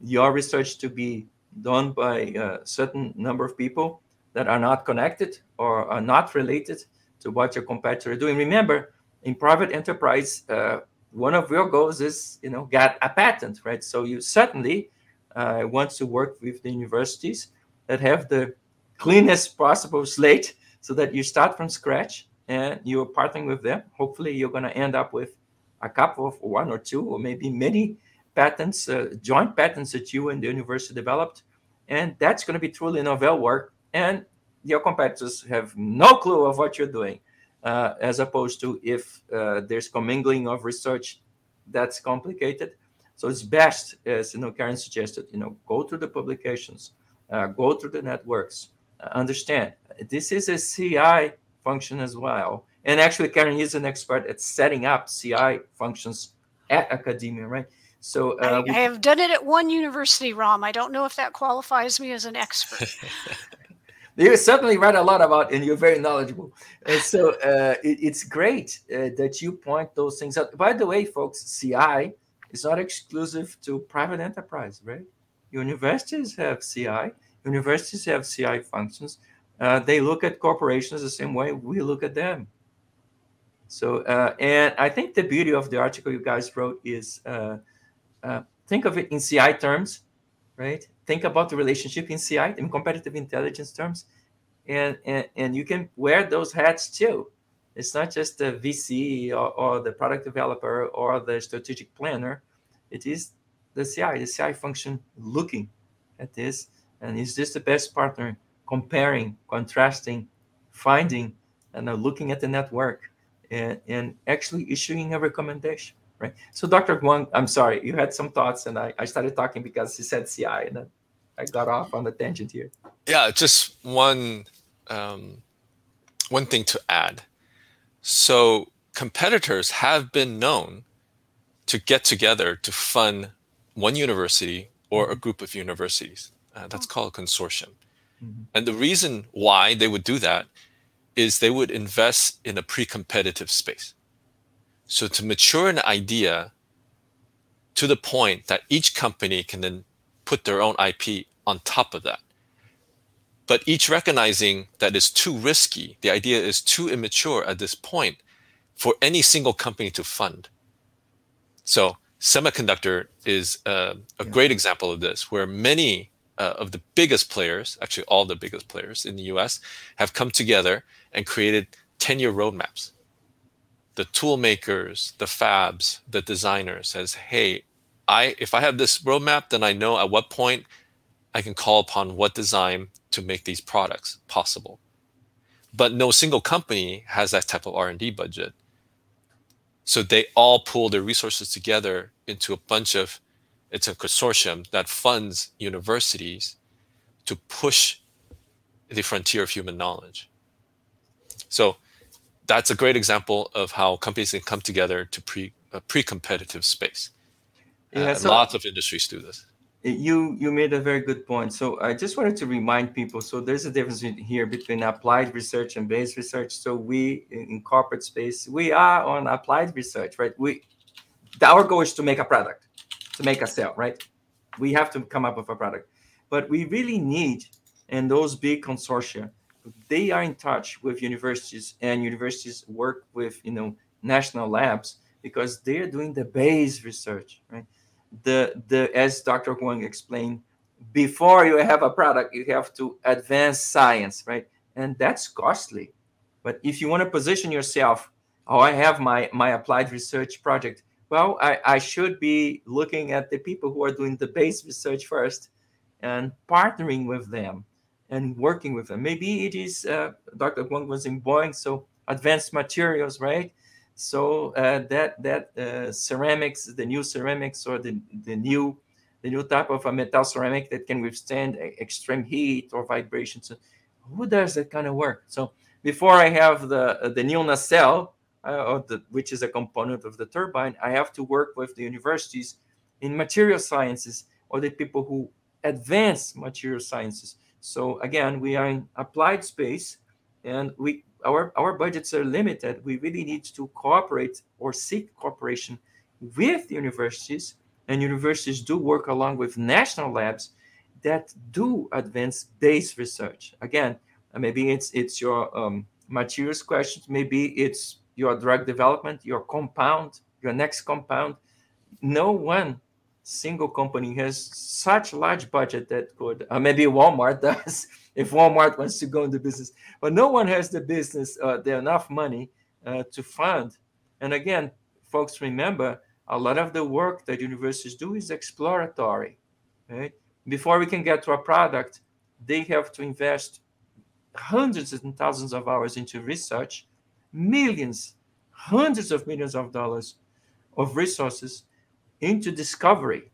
your research to be done by a certain number of people that are not connected or are not related to what your competitor is doing. Remember, in private enterprise, uh, one of your goals is, you know, get a patent, right? So you certainly uh, want to work with the universities that have the cleanest possible slate, so that you start from scratch and you're partnering with them. Hopefully, you're going to end up with a couple of one or two or maybe many patents, uh, joint patents that you and the university developed, and that's going to be truly novel work and your competitors have no clue of what you're doing. Uh, as opposed to if uh, there's commingling of research, that's complicated. So it's best, as you know, Karen suggested, you know, go through the publications, uh, go through the networks, uh, understand this is a CI function as well. And actually, Karen is an expert at setting up CI functions at academia, right? So uh, I, I, have done it at one university, rom I don't know if that qualifies me as an expert. <laughs> you certainly read a lot about and you're very knowledgeable. And <laughs> so uh, it, it's great uh, that you point those things out. By the way folks ci is not exclusive to private enterprise right? Universities have ci universities have ci functions. Uh, they look at corporations the same way we look at them. So uh, and i think the beauty of the article you guys wrote is uh, uh, think of it in ci terms right? Think about the relationship in CI in competitive intelligence terms, and and, and you can wear those hats too. It's not just the VC or, or the product developer or the strategic planner. It is the CI, the CI function looking at this. And is this the best partner? Comparing, contrasting, finding, and looking at the network and, and actually issuing a recommendation, right? So Dr. Huang, I'm sorry, you had some thoughts and I, I started talking because he said CI and I got off on the tangent here. Yeah, just one um, one thing to add. So competitors have been known to get together to fund one university or a mm-hmm. group of universities. Uh, that's oh. called a consortium. Mm-hmm. And the reason why they would do that is they would invest in a pre-competitive space. So to mature an idea to the point that each company can then put their own IP on top of that. But each recognizing that it's too risky, the idea is too immature at this point for any single company to fund. So semiconductor is uh, a yeah. great example of this, where many uh, of the biggest players, actually all the biggest players in the US, have come together and created 10 year roadmaps. The tool makers, the fabs, the designers says, hey, I if I have this roadmap, then I know at what point I can call upon what design to make these products possible. But no single company has that type of R&D budget. So they all pool their resources together into a bunch of it's a consortium that funds universities to push the frontier of human knowledge. So that's a great example of how companies can come together to pre a pre-competitive space. Yeah, uh, so lots of industries do this. You you made a very good point. So i just wanted to remind people so there's a difference here between applied research and base research. So we in corporate space we are on applied research right? We our goal is to make a product to make a sale right? We have to come up with a product. But we really need and those big consortia they are in touch with universities and universities work with you know national labs because they're doing the base research right the the as Dr. Huang explained, before you have a product, you have to advance science, right? And that's costly. But if you want to position yourself, oh, I have my my applied research project. Well, I, I should be looking at the people who are doing the base research first and partnering with them and working with them. Maybe it is uh, Dr. Huang was in Boeing, so advanced materials, right? So uh, that that uh, ceramics, the new ceramics or the, the new the new type of a metal ceramic that can withstand extreme heat or vibrations. Who does that kind of work? So before I have the the new nacelle, uh, the, which is a component of the turbine, I have to work with the universities in material sciences or the people who advance material sciences. So again, we are in applied space, and we our, our budgets are limited. We really need to cooperate or seek cooperation with universities, and universities do work along with national labs that do advance base research. Again, maybe it's it's your um, materials questions, maybe it's your drug development, your compound, your next compound. No one single company has such large budget that could uh, maybe Walmart <laughs> does if Walmart wants to go into business. But no one has the business, uh, the enough money uh, to fund. And again, folks, remember a lot of the work that universities do is exploratory. Right? Before we can get to a product, they have to invest hundreds and thousands of hours into research, millions, hundreds of millions of dollars of resources into discovery.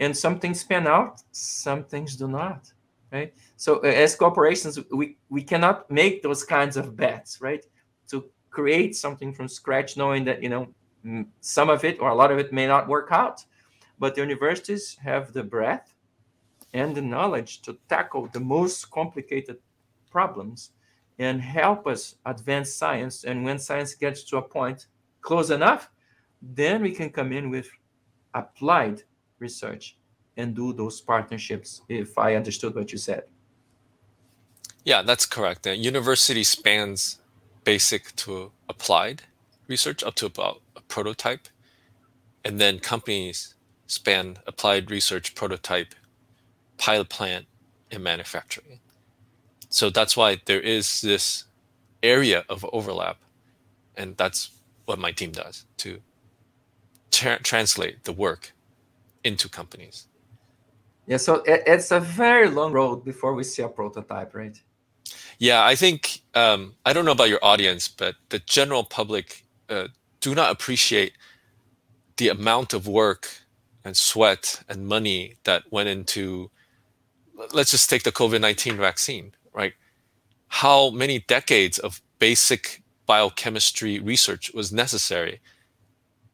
And some things pan out, some things do not right? So uh, as corporations, we, we cannot make those kinds of bets, right? To create something from scratch, knowing that, you know, some of it or a lot of it may not work out. But the universities have the breadth and the knowledge to tackle the most complicated problems and help us advance science. And when science gets to a point close enough, then we can come in with applied research and do those partnerships if i understood what you said. Yeah that's correct. The university spans basic to applied research up to about a prototype and then companies span applied research prototype pilot plant and manufacturing. So that's why there is this area of overlap and that's what my team does to tra- translate the work into companies. Yeah, so it's a very long road before we see a prototype, right? Yeah, I think um, I don't know about your audience, but the general public uh, do not appreciate the amount of work and sweat and money that went into. Let's just take the COVID nineteen vaccine, right? How many decades of basic biochemistry research was necessary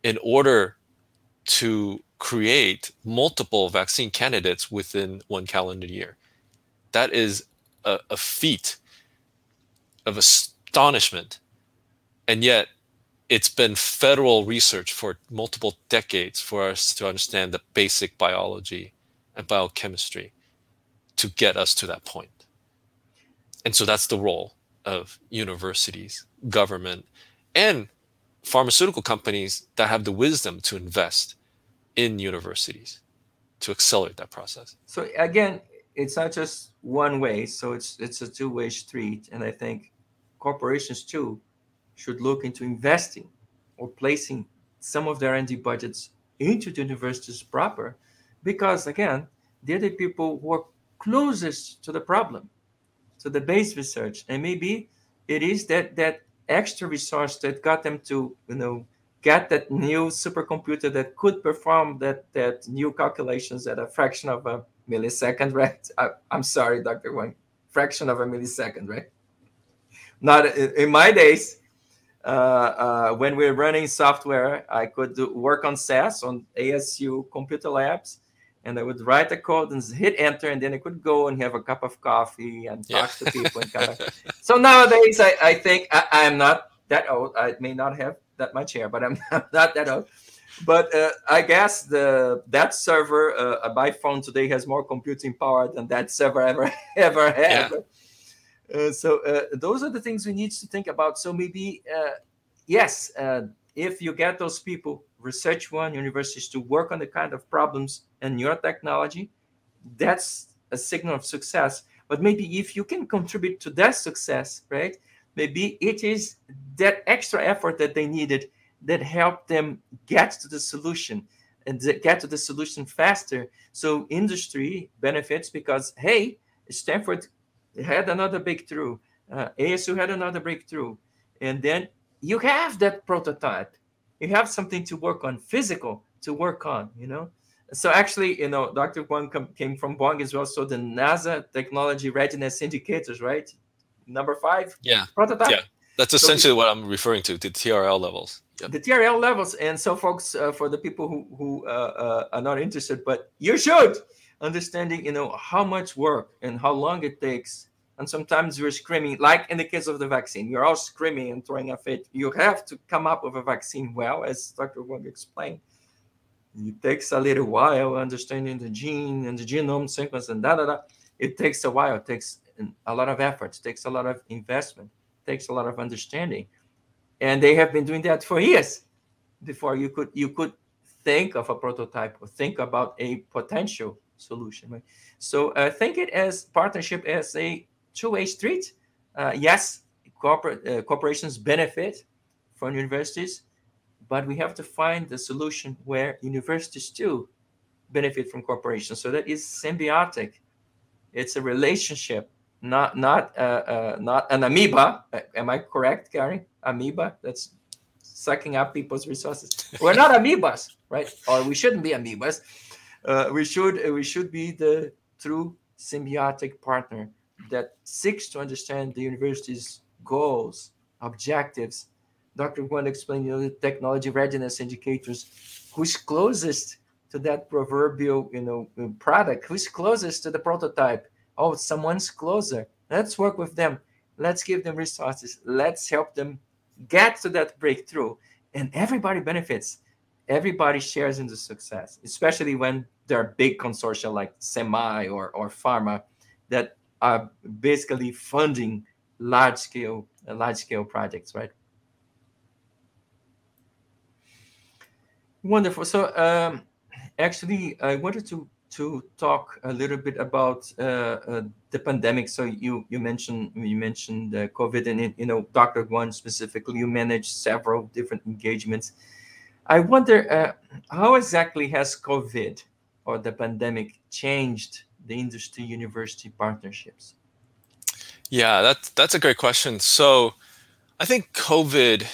in order to create multiple vaccine candidates within one calendar year. That is a, a feat of astonishment. And yet, it's been federal research for multiple decades for us to understand the basic biology and biochemistry to get us to that point. And so that's the role of universities, government, and pharmaceutical companies that have the wisdom to invest in universities to accelerate that process. So again, it's not just one way. So it's it's a two-way street, and I think corporations too should look into investing or placing some of their R&D budgets into the universities proper, because again, they're the people who are closest to the problem, to the base research, and maybe it is that that extra resource that got them to you know get that new supercomputer that could perform that that new calculations at a fraction of a millisecond, <laughs> right? I, am sorry, Dr. Huang, fraction of a millisecond, right? Not in my days, uh, uh, when we are running software, I could do, work on SAS on ASU computer labs, and I would write the code and hit enter, and then I could go and have a cup of coffee and talk yeah. to people. And kind of. <laughs> so nowadays, I, I think I, I'm not that old. I may not have that much hair, but I'm <laughs> not that old. But uh, I guess the that server uh, by phone today has more computing power than that server ever <laughs> ever had. Yeah. Uh, so uh, those are the things we need to think about. So maybe uh, yes, uh, if you get those people, research one universities to work on the kind of problems and your technology, that's a signal of success. But maybe if you can contribute to that success, right? maybe it is that extra effort that they needed that helped them get to the solution and get to the solution faster so industry benefits because hey stanford had another breakthrough uh, asu had another breakthrough and then you have that prototype you have something to work on physical to work on you know so actually you know dr Huang came from Boeing as well so the nasa technology readiness indicators right number five yeah prototype. Yeah, that's essentially so, what I'm referring to, the TRL levels. Yep. The TRL levels, and so folks, uh, for the people who who uh, uh, are not interested, but you should understanding, you know, how much work and how long it takes. And sometimes you're screaming, like in the case of the vaccine, you're all screaming and throwing a fit. You have to come up with a vaccine well, as Dr. Huang explained. It takes a little while understanding the gene and the genome sequence and da da da. It takes a while. It takes a lot of effort, it takes a lot of investment, it takes a lot of understanding, and they have been doing that for years before you could you could think of a prototype or think about a potential solution. Right? So uh, think it as partnership as a two-way street. Uh, yes, corporate uh, corporations benefit from universities, but we have to find the solution where universities too benefit from corporations. So that is symbiotic. It's a relationship not not uh, uh, not an amoeba. Am I correct, Gary? Amoeba that's sucking up people's resources. We're not amoebas, right? Or we shouldn't be amoebas. Uh, we should uh, we should be the true symbiotic partner that seeks to understand the university's goals, objectives. Dr. Huang explained, you know, the technology readiness indicators. Who's closest to that proverbial, you know, product? Who's closest to the prototype? oh someone's closer let's work with them let's give them resources let's help them get to that breakthrough and everybody benefits everybody shares in the success especially when there are big consortia like semi or, or pharma that are basically funding large scale large scale projects right wonderful so um, actually i wanted to to talk a little bit about uh, uh, the pandemic. So you you mentioned you mentioned uh, COVID, and you know Dr. Huang specifically. You managed several different engagements. I wonder uh, how exactly has COVID or the pandemic changed the industry university partnerships? Yeah, that's that's a great question. So, I think COVID,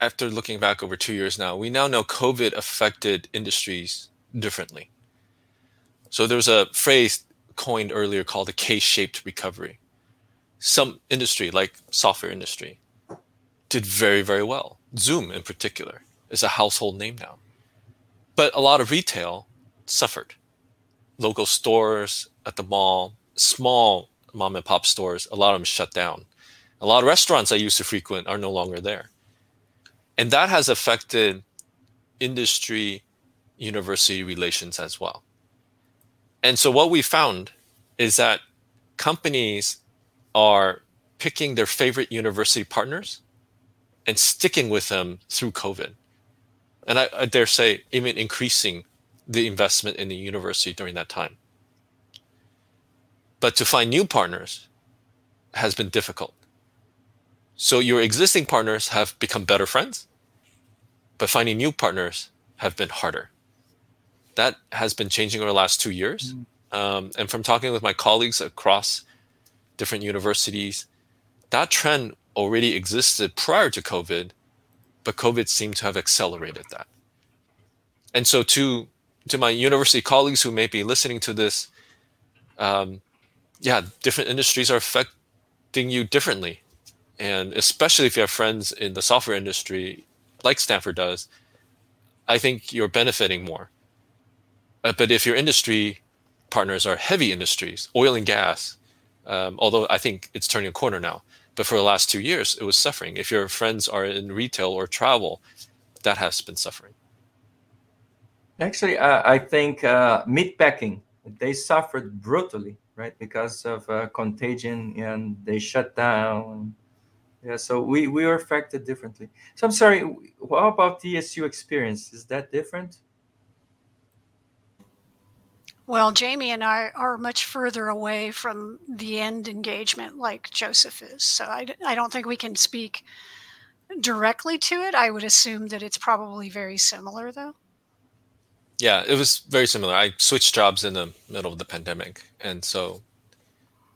after looking back over two years now, we now know COVID affected industries differently. So there's a phrase coined earlier called the K-shaped recovery. Some industry, like software industry, did very, very well. Zoom in particular is a household name now. But a lot of retail suffered. Local stores at the mall, small mom and pop stores, a lot of them shut down. A lot of restaurants I used to frequent are no longer there. And that has affected industry university relations as well. And so what we found is that companies are picking their favorite university partners and sticking with them through COVID. And I, I, dare say, even increasing the investment in the university during that time. But to find new partners has been difficult. So your existing partners have become better friends, but finding new partners have been harder that has been changing over the last two years. Mm. Um, and from talking with my colleagues across different universities, that trend already existed prior to COVID, but COVID seemed to have accelerated that. And so, to to my university colleagues who may be listening to this, um, yeah, different industries are affecting you differently, and especially if you have friends in the software industry, like Stanford does, I think you're benefiting more uh, but if your industry partners are heavy industries, oil and gas, um, although I think it's turning a corner now, but for the last two years, it was suffering. If your friends are in retail or travel, that has been suffering. Actually, uh, I think uh, meatpacking, they suffered brutally, right? Because of uh, contagion and they shut down. Yeah, so we, we were affected differently. So I'm sorry, what about the ASU experience? Is that different? Well, Jamie and I are much further away from the end engagement like Joseph is. So I, I don't think we can speak directly to it. I would assume that it's probably very similar, though. Yeah, it was very similar. I switched jobs in the middle of the pandemic. And so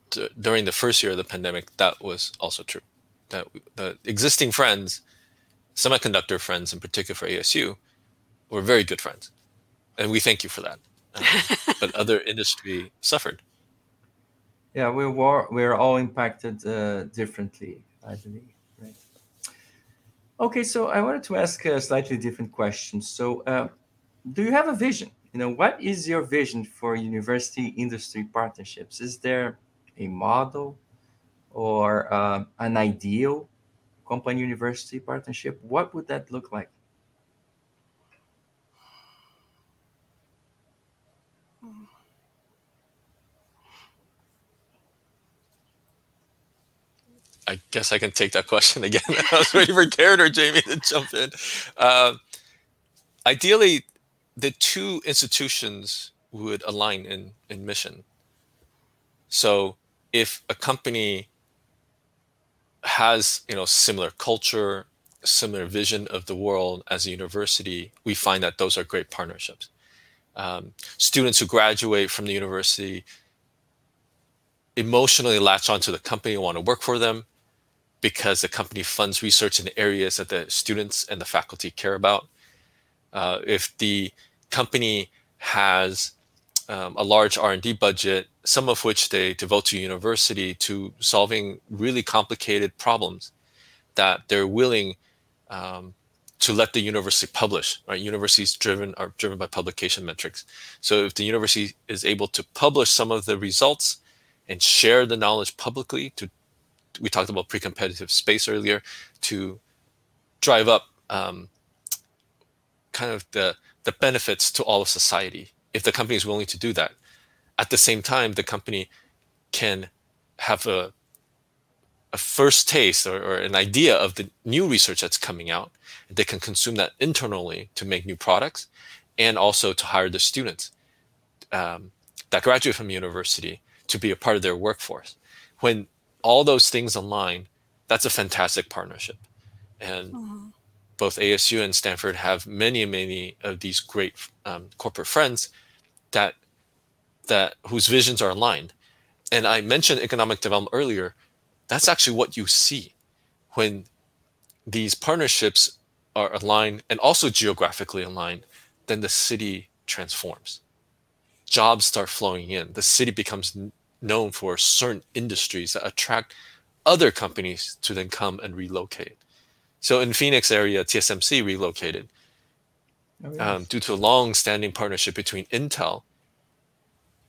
t- during the first year of the pandemic, that was also true. That the existing friends, semiconductor friends in particular for ASU, were very good friends. And we thank you for that <laughs> but other industry suffered. Yeah, we were we're all impacted uh, differently, I believe. Right. Okay, so I wanted to ask a slightly different question. So, uh, do you have a vision? You know, what is your vision for university industry partnerships? Is there a model or uh, an ideal company university partnership? What would that look like? I guess I can take that question again. <laughs> I was waiting for Karen or Jamie to jump in. Uh, ideally, the two institutions would align in, in mission. So if a company has you know similar culture, similar vision of the world as a university, we find that those are great partnerships. Um, students who graduate from the university emotionally latch onto the company and want to work for them because the company funds research in areas that the students and the faculty care about. Uh, if the company has um, a large R&D budget, some of which they devote to university to solving really complicated problems that they're willing um, to let the university publish. Right, universities driven are driven by publication metrics. So if the university is able to publish some of the results and share the knowledge publicly to we talked about pre-competitive space earlier to drive up um, kind of the the benefits to all of society if the company is willing to do that at the same time the company can have a a first taste or, or an idea of the new research that's coming out they can consume that internally to make new products and also to hire the students um, that graduate from university to be a part of their workforce. When all those things align, that's a fantastic partnership. And mm-hmm. Both ASU and Stanford have many, many of these great um, corporate friends that that whose visions are aligned. And I mentioned economic development earlier. That's actually what you see when these partnerships are aligned and also geographically aligned, then the city transforms. Jobs start flowing in. The city becomes known for certain industries that attract other companies to then come and relocate. So in Phoenix area, TSMC relocated oh, yes. um, due to a long-standing partnership between Intel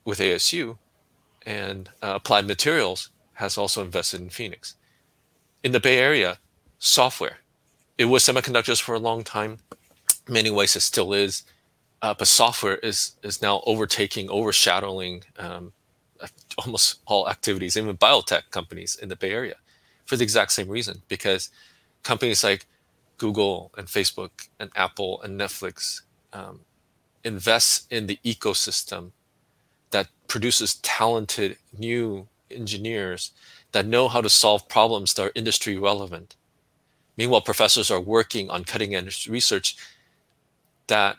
with ASU and uh, Applied Materials has also invested in Phoenix. In the Bay Area, software. It was semiconductors for a long time. In many ways, it still is. Uh, but software is is now overtaking, overshadowing um, almost all activities, even biotech companies in the Bay Area, for the exact same reason. Because companies like Google and Facebook and Apple and Netflix um, invest in the ecosystem that produces talented new engineers that know how to solve problems that are industry relevant Meanwhile, professors are working on cutting edge research that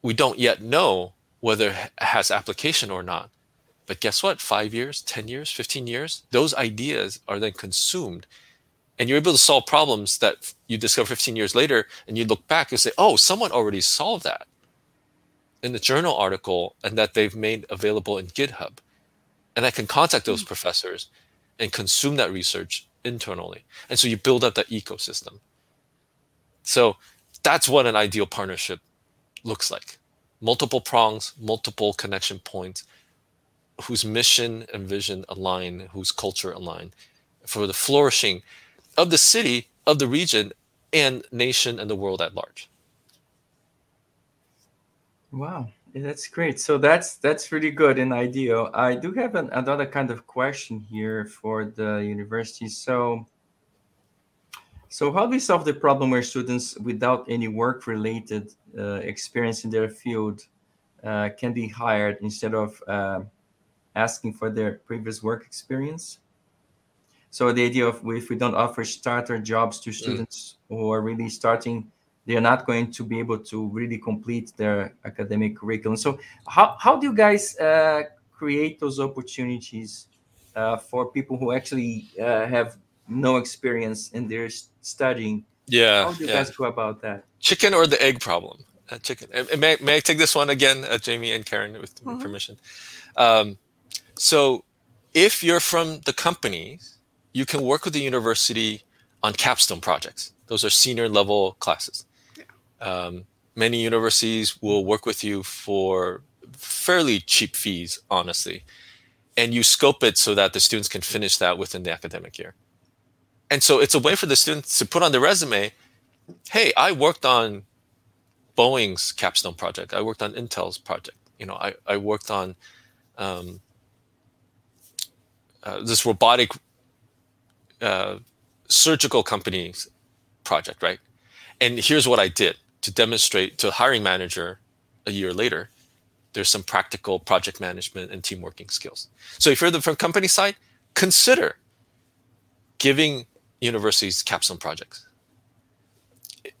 we don't yet know whether it has application or not. But guess what? Five years, 10 years, 15 years, those ideas are then consumed. And you're able to solve problems that you discover 15 years later, and you look back and say, oh, someone already solved that in the journal article and that they've made available in GitHub. And I can contact those mm-hmm. professors and consume that research internally. And so you build up that ecosystem. So that's what an ideal partnership looks like multiple prongs, multiple connection points, whose mission and vision align, whose culture align for the flourishing of the city, of the region, and nation and the world at large. Wow. That's great. So that's that's really good and ideal. I do have an, another kind of question here for the university. So, so how do we solve the problem where students without any work-related uh, experience in their field uh, can be hired instead of uh, asking for their previous work experience? So the idea of if we don't offer starter jobs to mm. students mm. who are really starting they are not going to be able to really complete their academic curriculum. So how, how do you guys uh, create those opportunities uh, for people who actually uh, have no experience in their studying? Yeah. How do you yeah. guys go about that? Chicken or the egg problem? Uh, chicken. May, may I take this one again, uh, Jamie and Karen, with mm-hmm. permission? Um, so if you're from the companies, you can work with the university on capstone projects. Those are senior level classes. Um, many universities will work with you for fairly cheap fees, honestly, and you scope it so that the students can finish that within the academic year. And so it's a way for the students to put on their resume, hey, I worked on Boeing's capstone project. I worked on Intel's project. You know, I, I worked on um, uh, this robotic uh, surgical company's project, right? And here's what I did to demonstrate to a hiring manager a year later there's some practical project management and team working skills. So if you're the from company side consider giving universities capstone projects.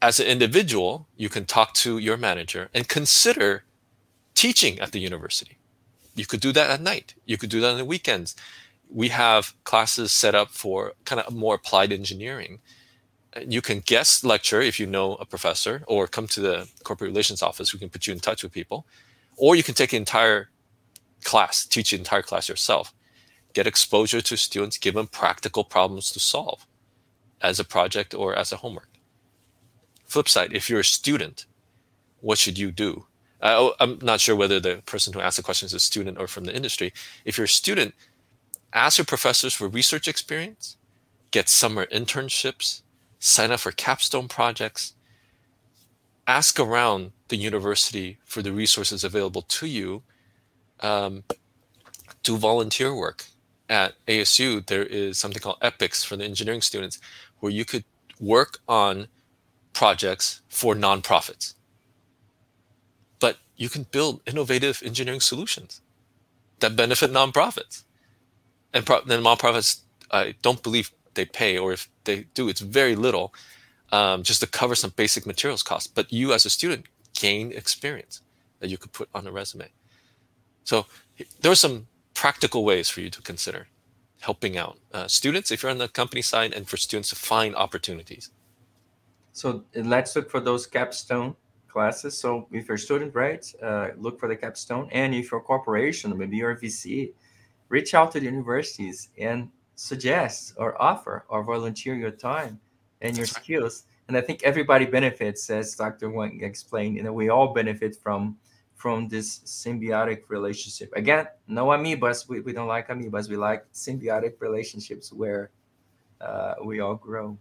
As an individual you can talk to your manager and consider teaching at the university. You could do that at night. You could do that on the weekends we have classes set up for kind of more applied engineering. You can guest lecture if you know a professor or come to the corporate relations office who can put you in touch with people. Or you can take an entire class teach the entire class yourself. Get exposure to students give them practical problems to solve as a project or as a homework. Flip side if you're a student what should you do? Uh, i'm not sure whether the person who asked the question is a student or from the industry. If you're a student ask your professors for research experience get summer internships sign up for capstone projects, ask around the university for the resources available to you, um, do volunteer work. At ASU, there is something called EPICS for the engineering students, where you could work on projects for nonprofits. But you can build innovative engineering solutions that benefit nonprofits. And pro- then nonprofits, I don't believe they pay, or if they do, it's very little, um, just to cover some basic materials costs. But you, as a student, gain experience that you could put on a resume. So there are some practical ways for you to consider helping out uh, students if you're on the company side, and for students to find opportunities. So let's look for those capstone classes. So if you're a student, right, uh, look for the capstone. And if you're a corporation, maybe you're a VC, reach out to the universities and suggest or offer or volunteer your time and your skills. And I think everybody benefits, as Dr. Huang explained. You know, we all benefit from from this symbiotic relationship. Again, no amoebas. We, we don't like amoebas. We like symbiotic relationships where uh, we all grow.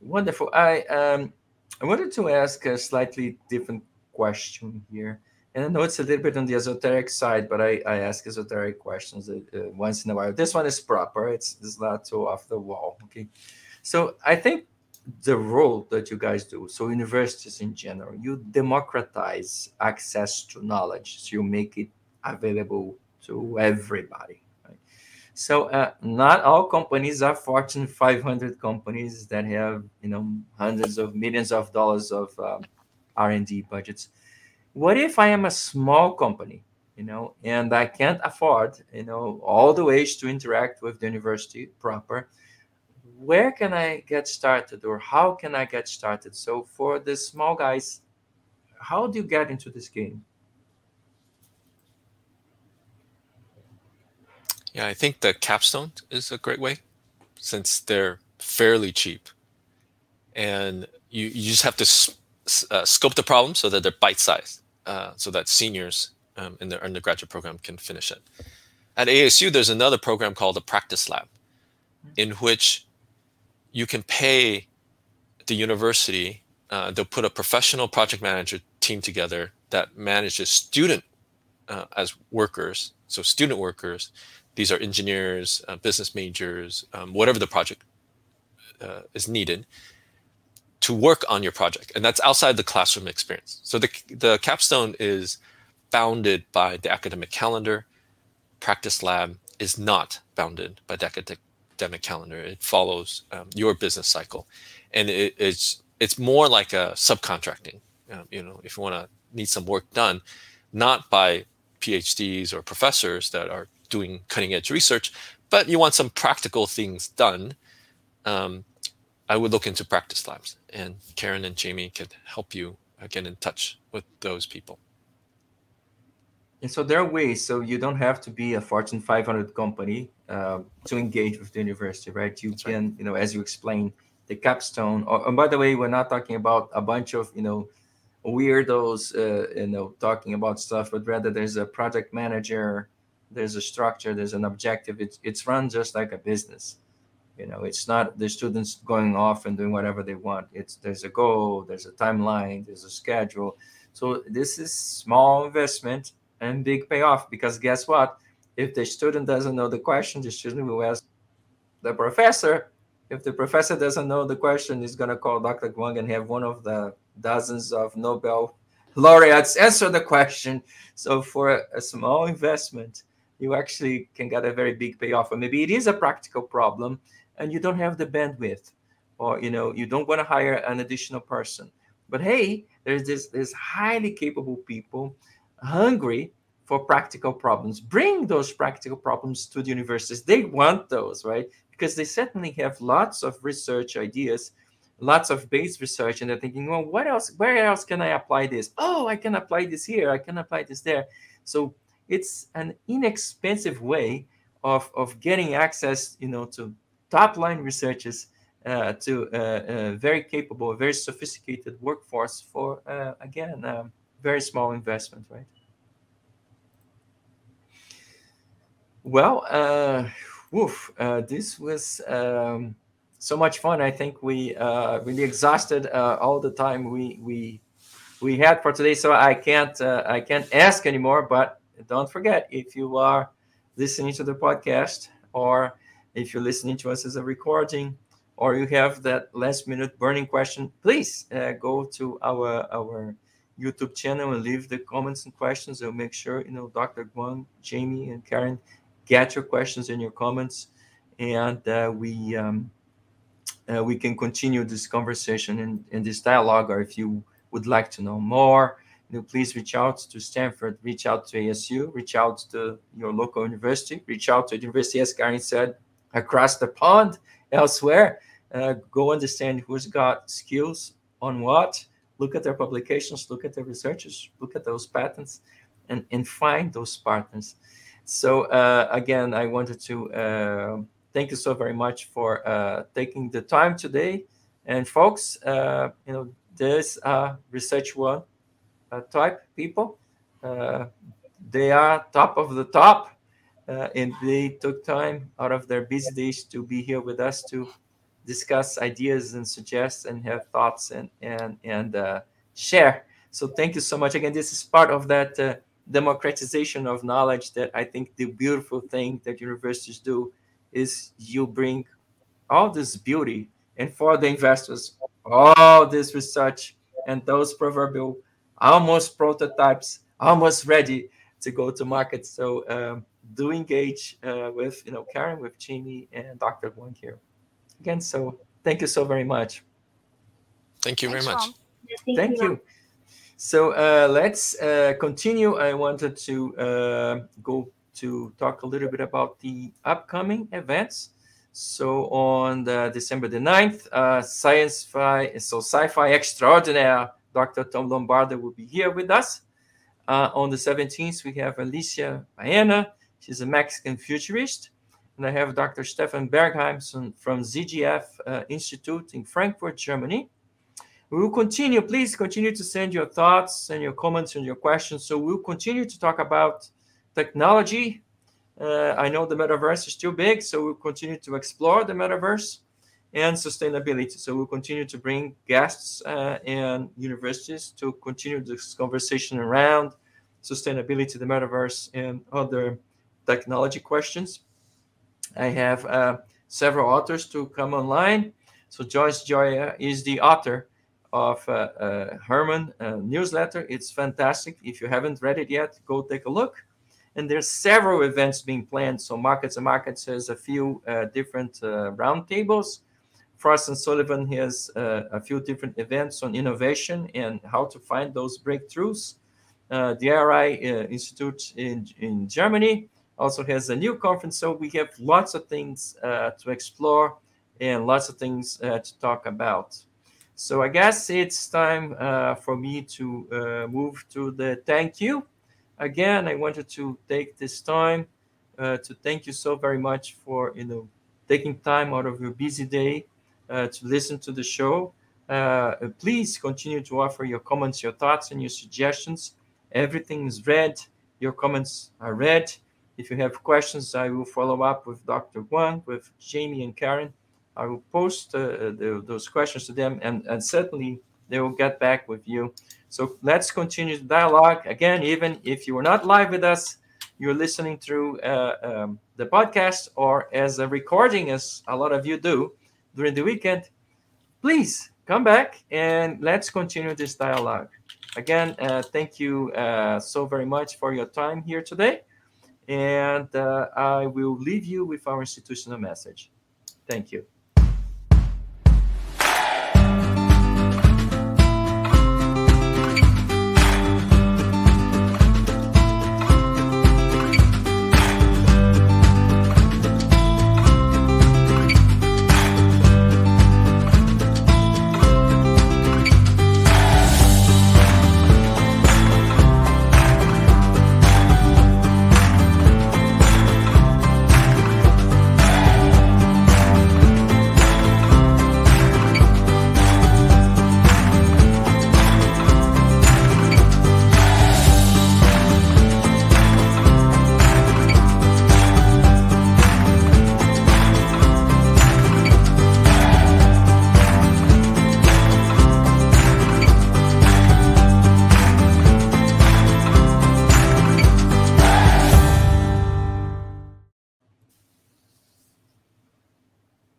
Wonderful. I um, I wanted to ask a slightly different question here. And I know it's a little bit on the esoteric side, but I, I ask esoteric questions uh, uh, once in a while. This one is proper. It's, it's not too off the wall. Okay. So I think the role that you guys do, so universities in general, you democratize access to knowledge. So you make it available to everybody. So uh, not all companies are Fortune 500 companies that have you know hundreds of millions of dollars of um, R&D budgets. What if I am a small company, you know, and I can't afford you know all the ways to interact with the university proper? Where can I get started, or how can I get started? So for the small guys, how do you get into this game? Yeah, I think the capstone is a great way since they're fairly cheap. And you, you just have to uh, scope the problem so that they're bite sized, uh, so that seniors um, in their undergraduate program can finish it. At ASU, there's another program called the Practice Lab, in which you can pay the university, uh, they'll put a professional project manager team together that manages student uh, as workers, so student workers these are engineers, uh, business majors, um, whatever the project uh, is needed to work on your project. And that's outside the classroom experience. So the, the capstone is bounded by the academic calendar. Practice lab is not bounded by the academic calendar. It follows um, your business cycle. And it, it's, it's more like a subcontracting. Um, you know, if you want to need some work done, not by PhDs or professors that are doing cutting edge research, but you want some practical things done, um, I would look into practice labs. And Karen and Jamie can help you uh, get in touch with those people. And so there are ways. So you don't have to be a Fortune 500 company uh, to engage with the university, right? You That's can, right. you know, as you explained, the capstone. Or, and by the way, we're not talking about a bunch of, you know, weirdos, uh, you know, talking about stuff, but rather there's a project manager there's a structure, there's an objective. It's it's run just like a business. You know, it's not the students going off and doing whatever they want. It's there's a goal, there's a timeline, there's a schedule. So this is small investment and big payoff because guess what? If the student doesn't know the question, the student will ask the professor. If the professor doesn't know the question, he's gonna call Dr. Huang and have one of the dozens of Nobel laureates answer the question. So for a small investment, you actually can get a very big payoff. Or maybe it is a practical problem and you don't have the bandwidth, or you know, you don't want to hire an additional person. But hey, there's this there's highly capable people hungry for practical problems. Bring those practical problems to the universities. They want those, right? Because they certainly have lots of research ideas, lots of base research, and they're thinking, well, what else? Where else can I apply this? Oh, I can apply this here. I can apply this there. So it's an inexpensive way of, of getting access, you know, to top line researchers, uh, to uh, uh, very capable, very sophisticated workforce for, uh, again, um, very small investment, right? Well, uh, woof, uh, this was um, so much fun. I think we really exhausted all the time we we we had for today. So I can't I can't ask anymore, but don't forget if you are listening to the podcast or if you're listening to us as a recording or you have that last minute burning question please uh, go to our our YouTube channel and leave the comments and questions. I'll make sure you know Dr. Huang, Jamie, and Karen get your questions and your comments, and uh, we um, uh, we can continue this conversation and, and this dialogue. Or if you would like to know more, you know, please reach out to Stanford, reach out to ASU, reach out to your local university, reach out to the university, as Karen said, across the pond, elsewhere. Uh, go understand who's got skills on what look at their publications, look at their researchers, look at those patents, and, and find those partners. So uh, again, I wanted to uh, thank you so very much for uh, taking the time today. And folks, uh, you know, a research one uh, type people. They are top of the top, and they took time out of their busy days to be here with us to discuss ideas and suggest and have thoughts and and and uh, share. So thank you so much again. This is part of that uh, democratization of knowledge that I think the beautiful thing that universities do is you bring all this beauty and for the investors all this research and those proverbial almost prototypes almost ready to go to market. So um, do engage uh, with you know Karen, with Jamie, and Dr. Huang here again. So thank you so very much. Thank you Thanks, very much. thank, thank, you. So uh, let's uh, continue. I wanted to uh, go to talk a little bit about the upcoming events. So on the December the 9th, uh, Science Fi, so Sci-Fi Extraordinaire, Dr. Tom Lombardo will be here with us. Uh, on the 17th, we have Alicia Baena. She's a Mexican futurist and I have Dr. Stefan Bergheim from ZGF uh, Institute in Frankfurt, Germany. We will continue. Please continue to send your thoughts and your comments and your questions. So we'll continue to talk about technology. Uh, I know the metaverse is still big, so we'll continue to explore the metaverse and sustainability. So we'll continue to bring guests uh, and universities to continue this conversation around sustainability, the metaverse, and other technology questions. I have uh, several authors to come online. So Joyce Gioia is the author of uh, uh, Herman uh, newsletter. It's fantastic. If you haven't read it yet, go take a look. And there's several events being planned. So Markets and Markets has a few uh, different uh, roundtables. Frost and Sullivan has a few different events on innovation and how to find those breakthroughs. the RI Institute in, in Germany also has a new conference. So we have lots of things uh, to explore and lots of things uh, to talk about. So I guess it's time uh, for me to uh, move to the thank you. Again, I wanted to take this time uh, to thank you so very much for you know taking time out of your busy day uh, to listen to the show. please continue to offer your comments, your thoughts, and your suggestions. Everything is read. Your comments are read if you have questions, I will follow up with Dr. Huang, with Jamie and Karen. I will post uh, the, those questions to them, and, and certainly they will get back with you. So let's continue the dialogue. Again, even if you are not live with us, you're listening through uh, um, the podcast or as a recording, as a lot of you do during the weekend, please come back and let's continue this dialogue. Again, uh, thank you uh, so very much for your time here today and uh, I will leave you with our institutional message. Thank you.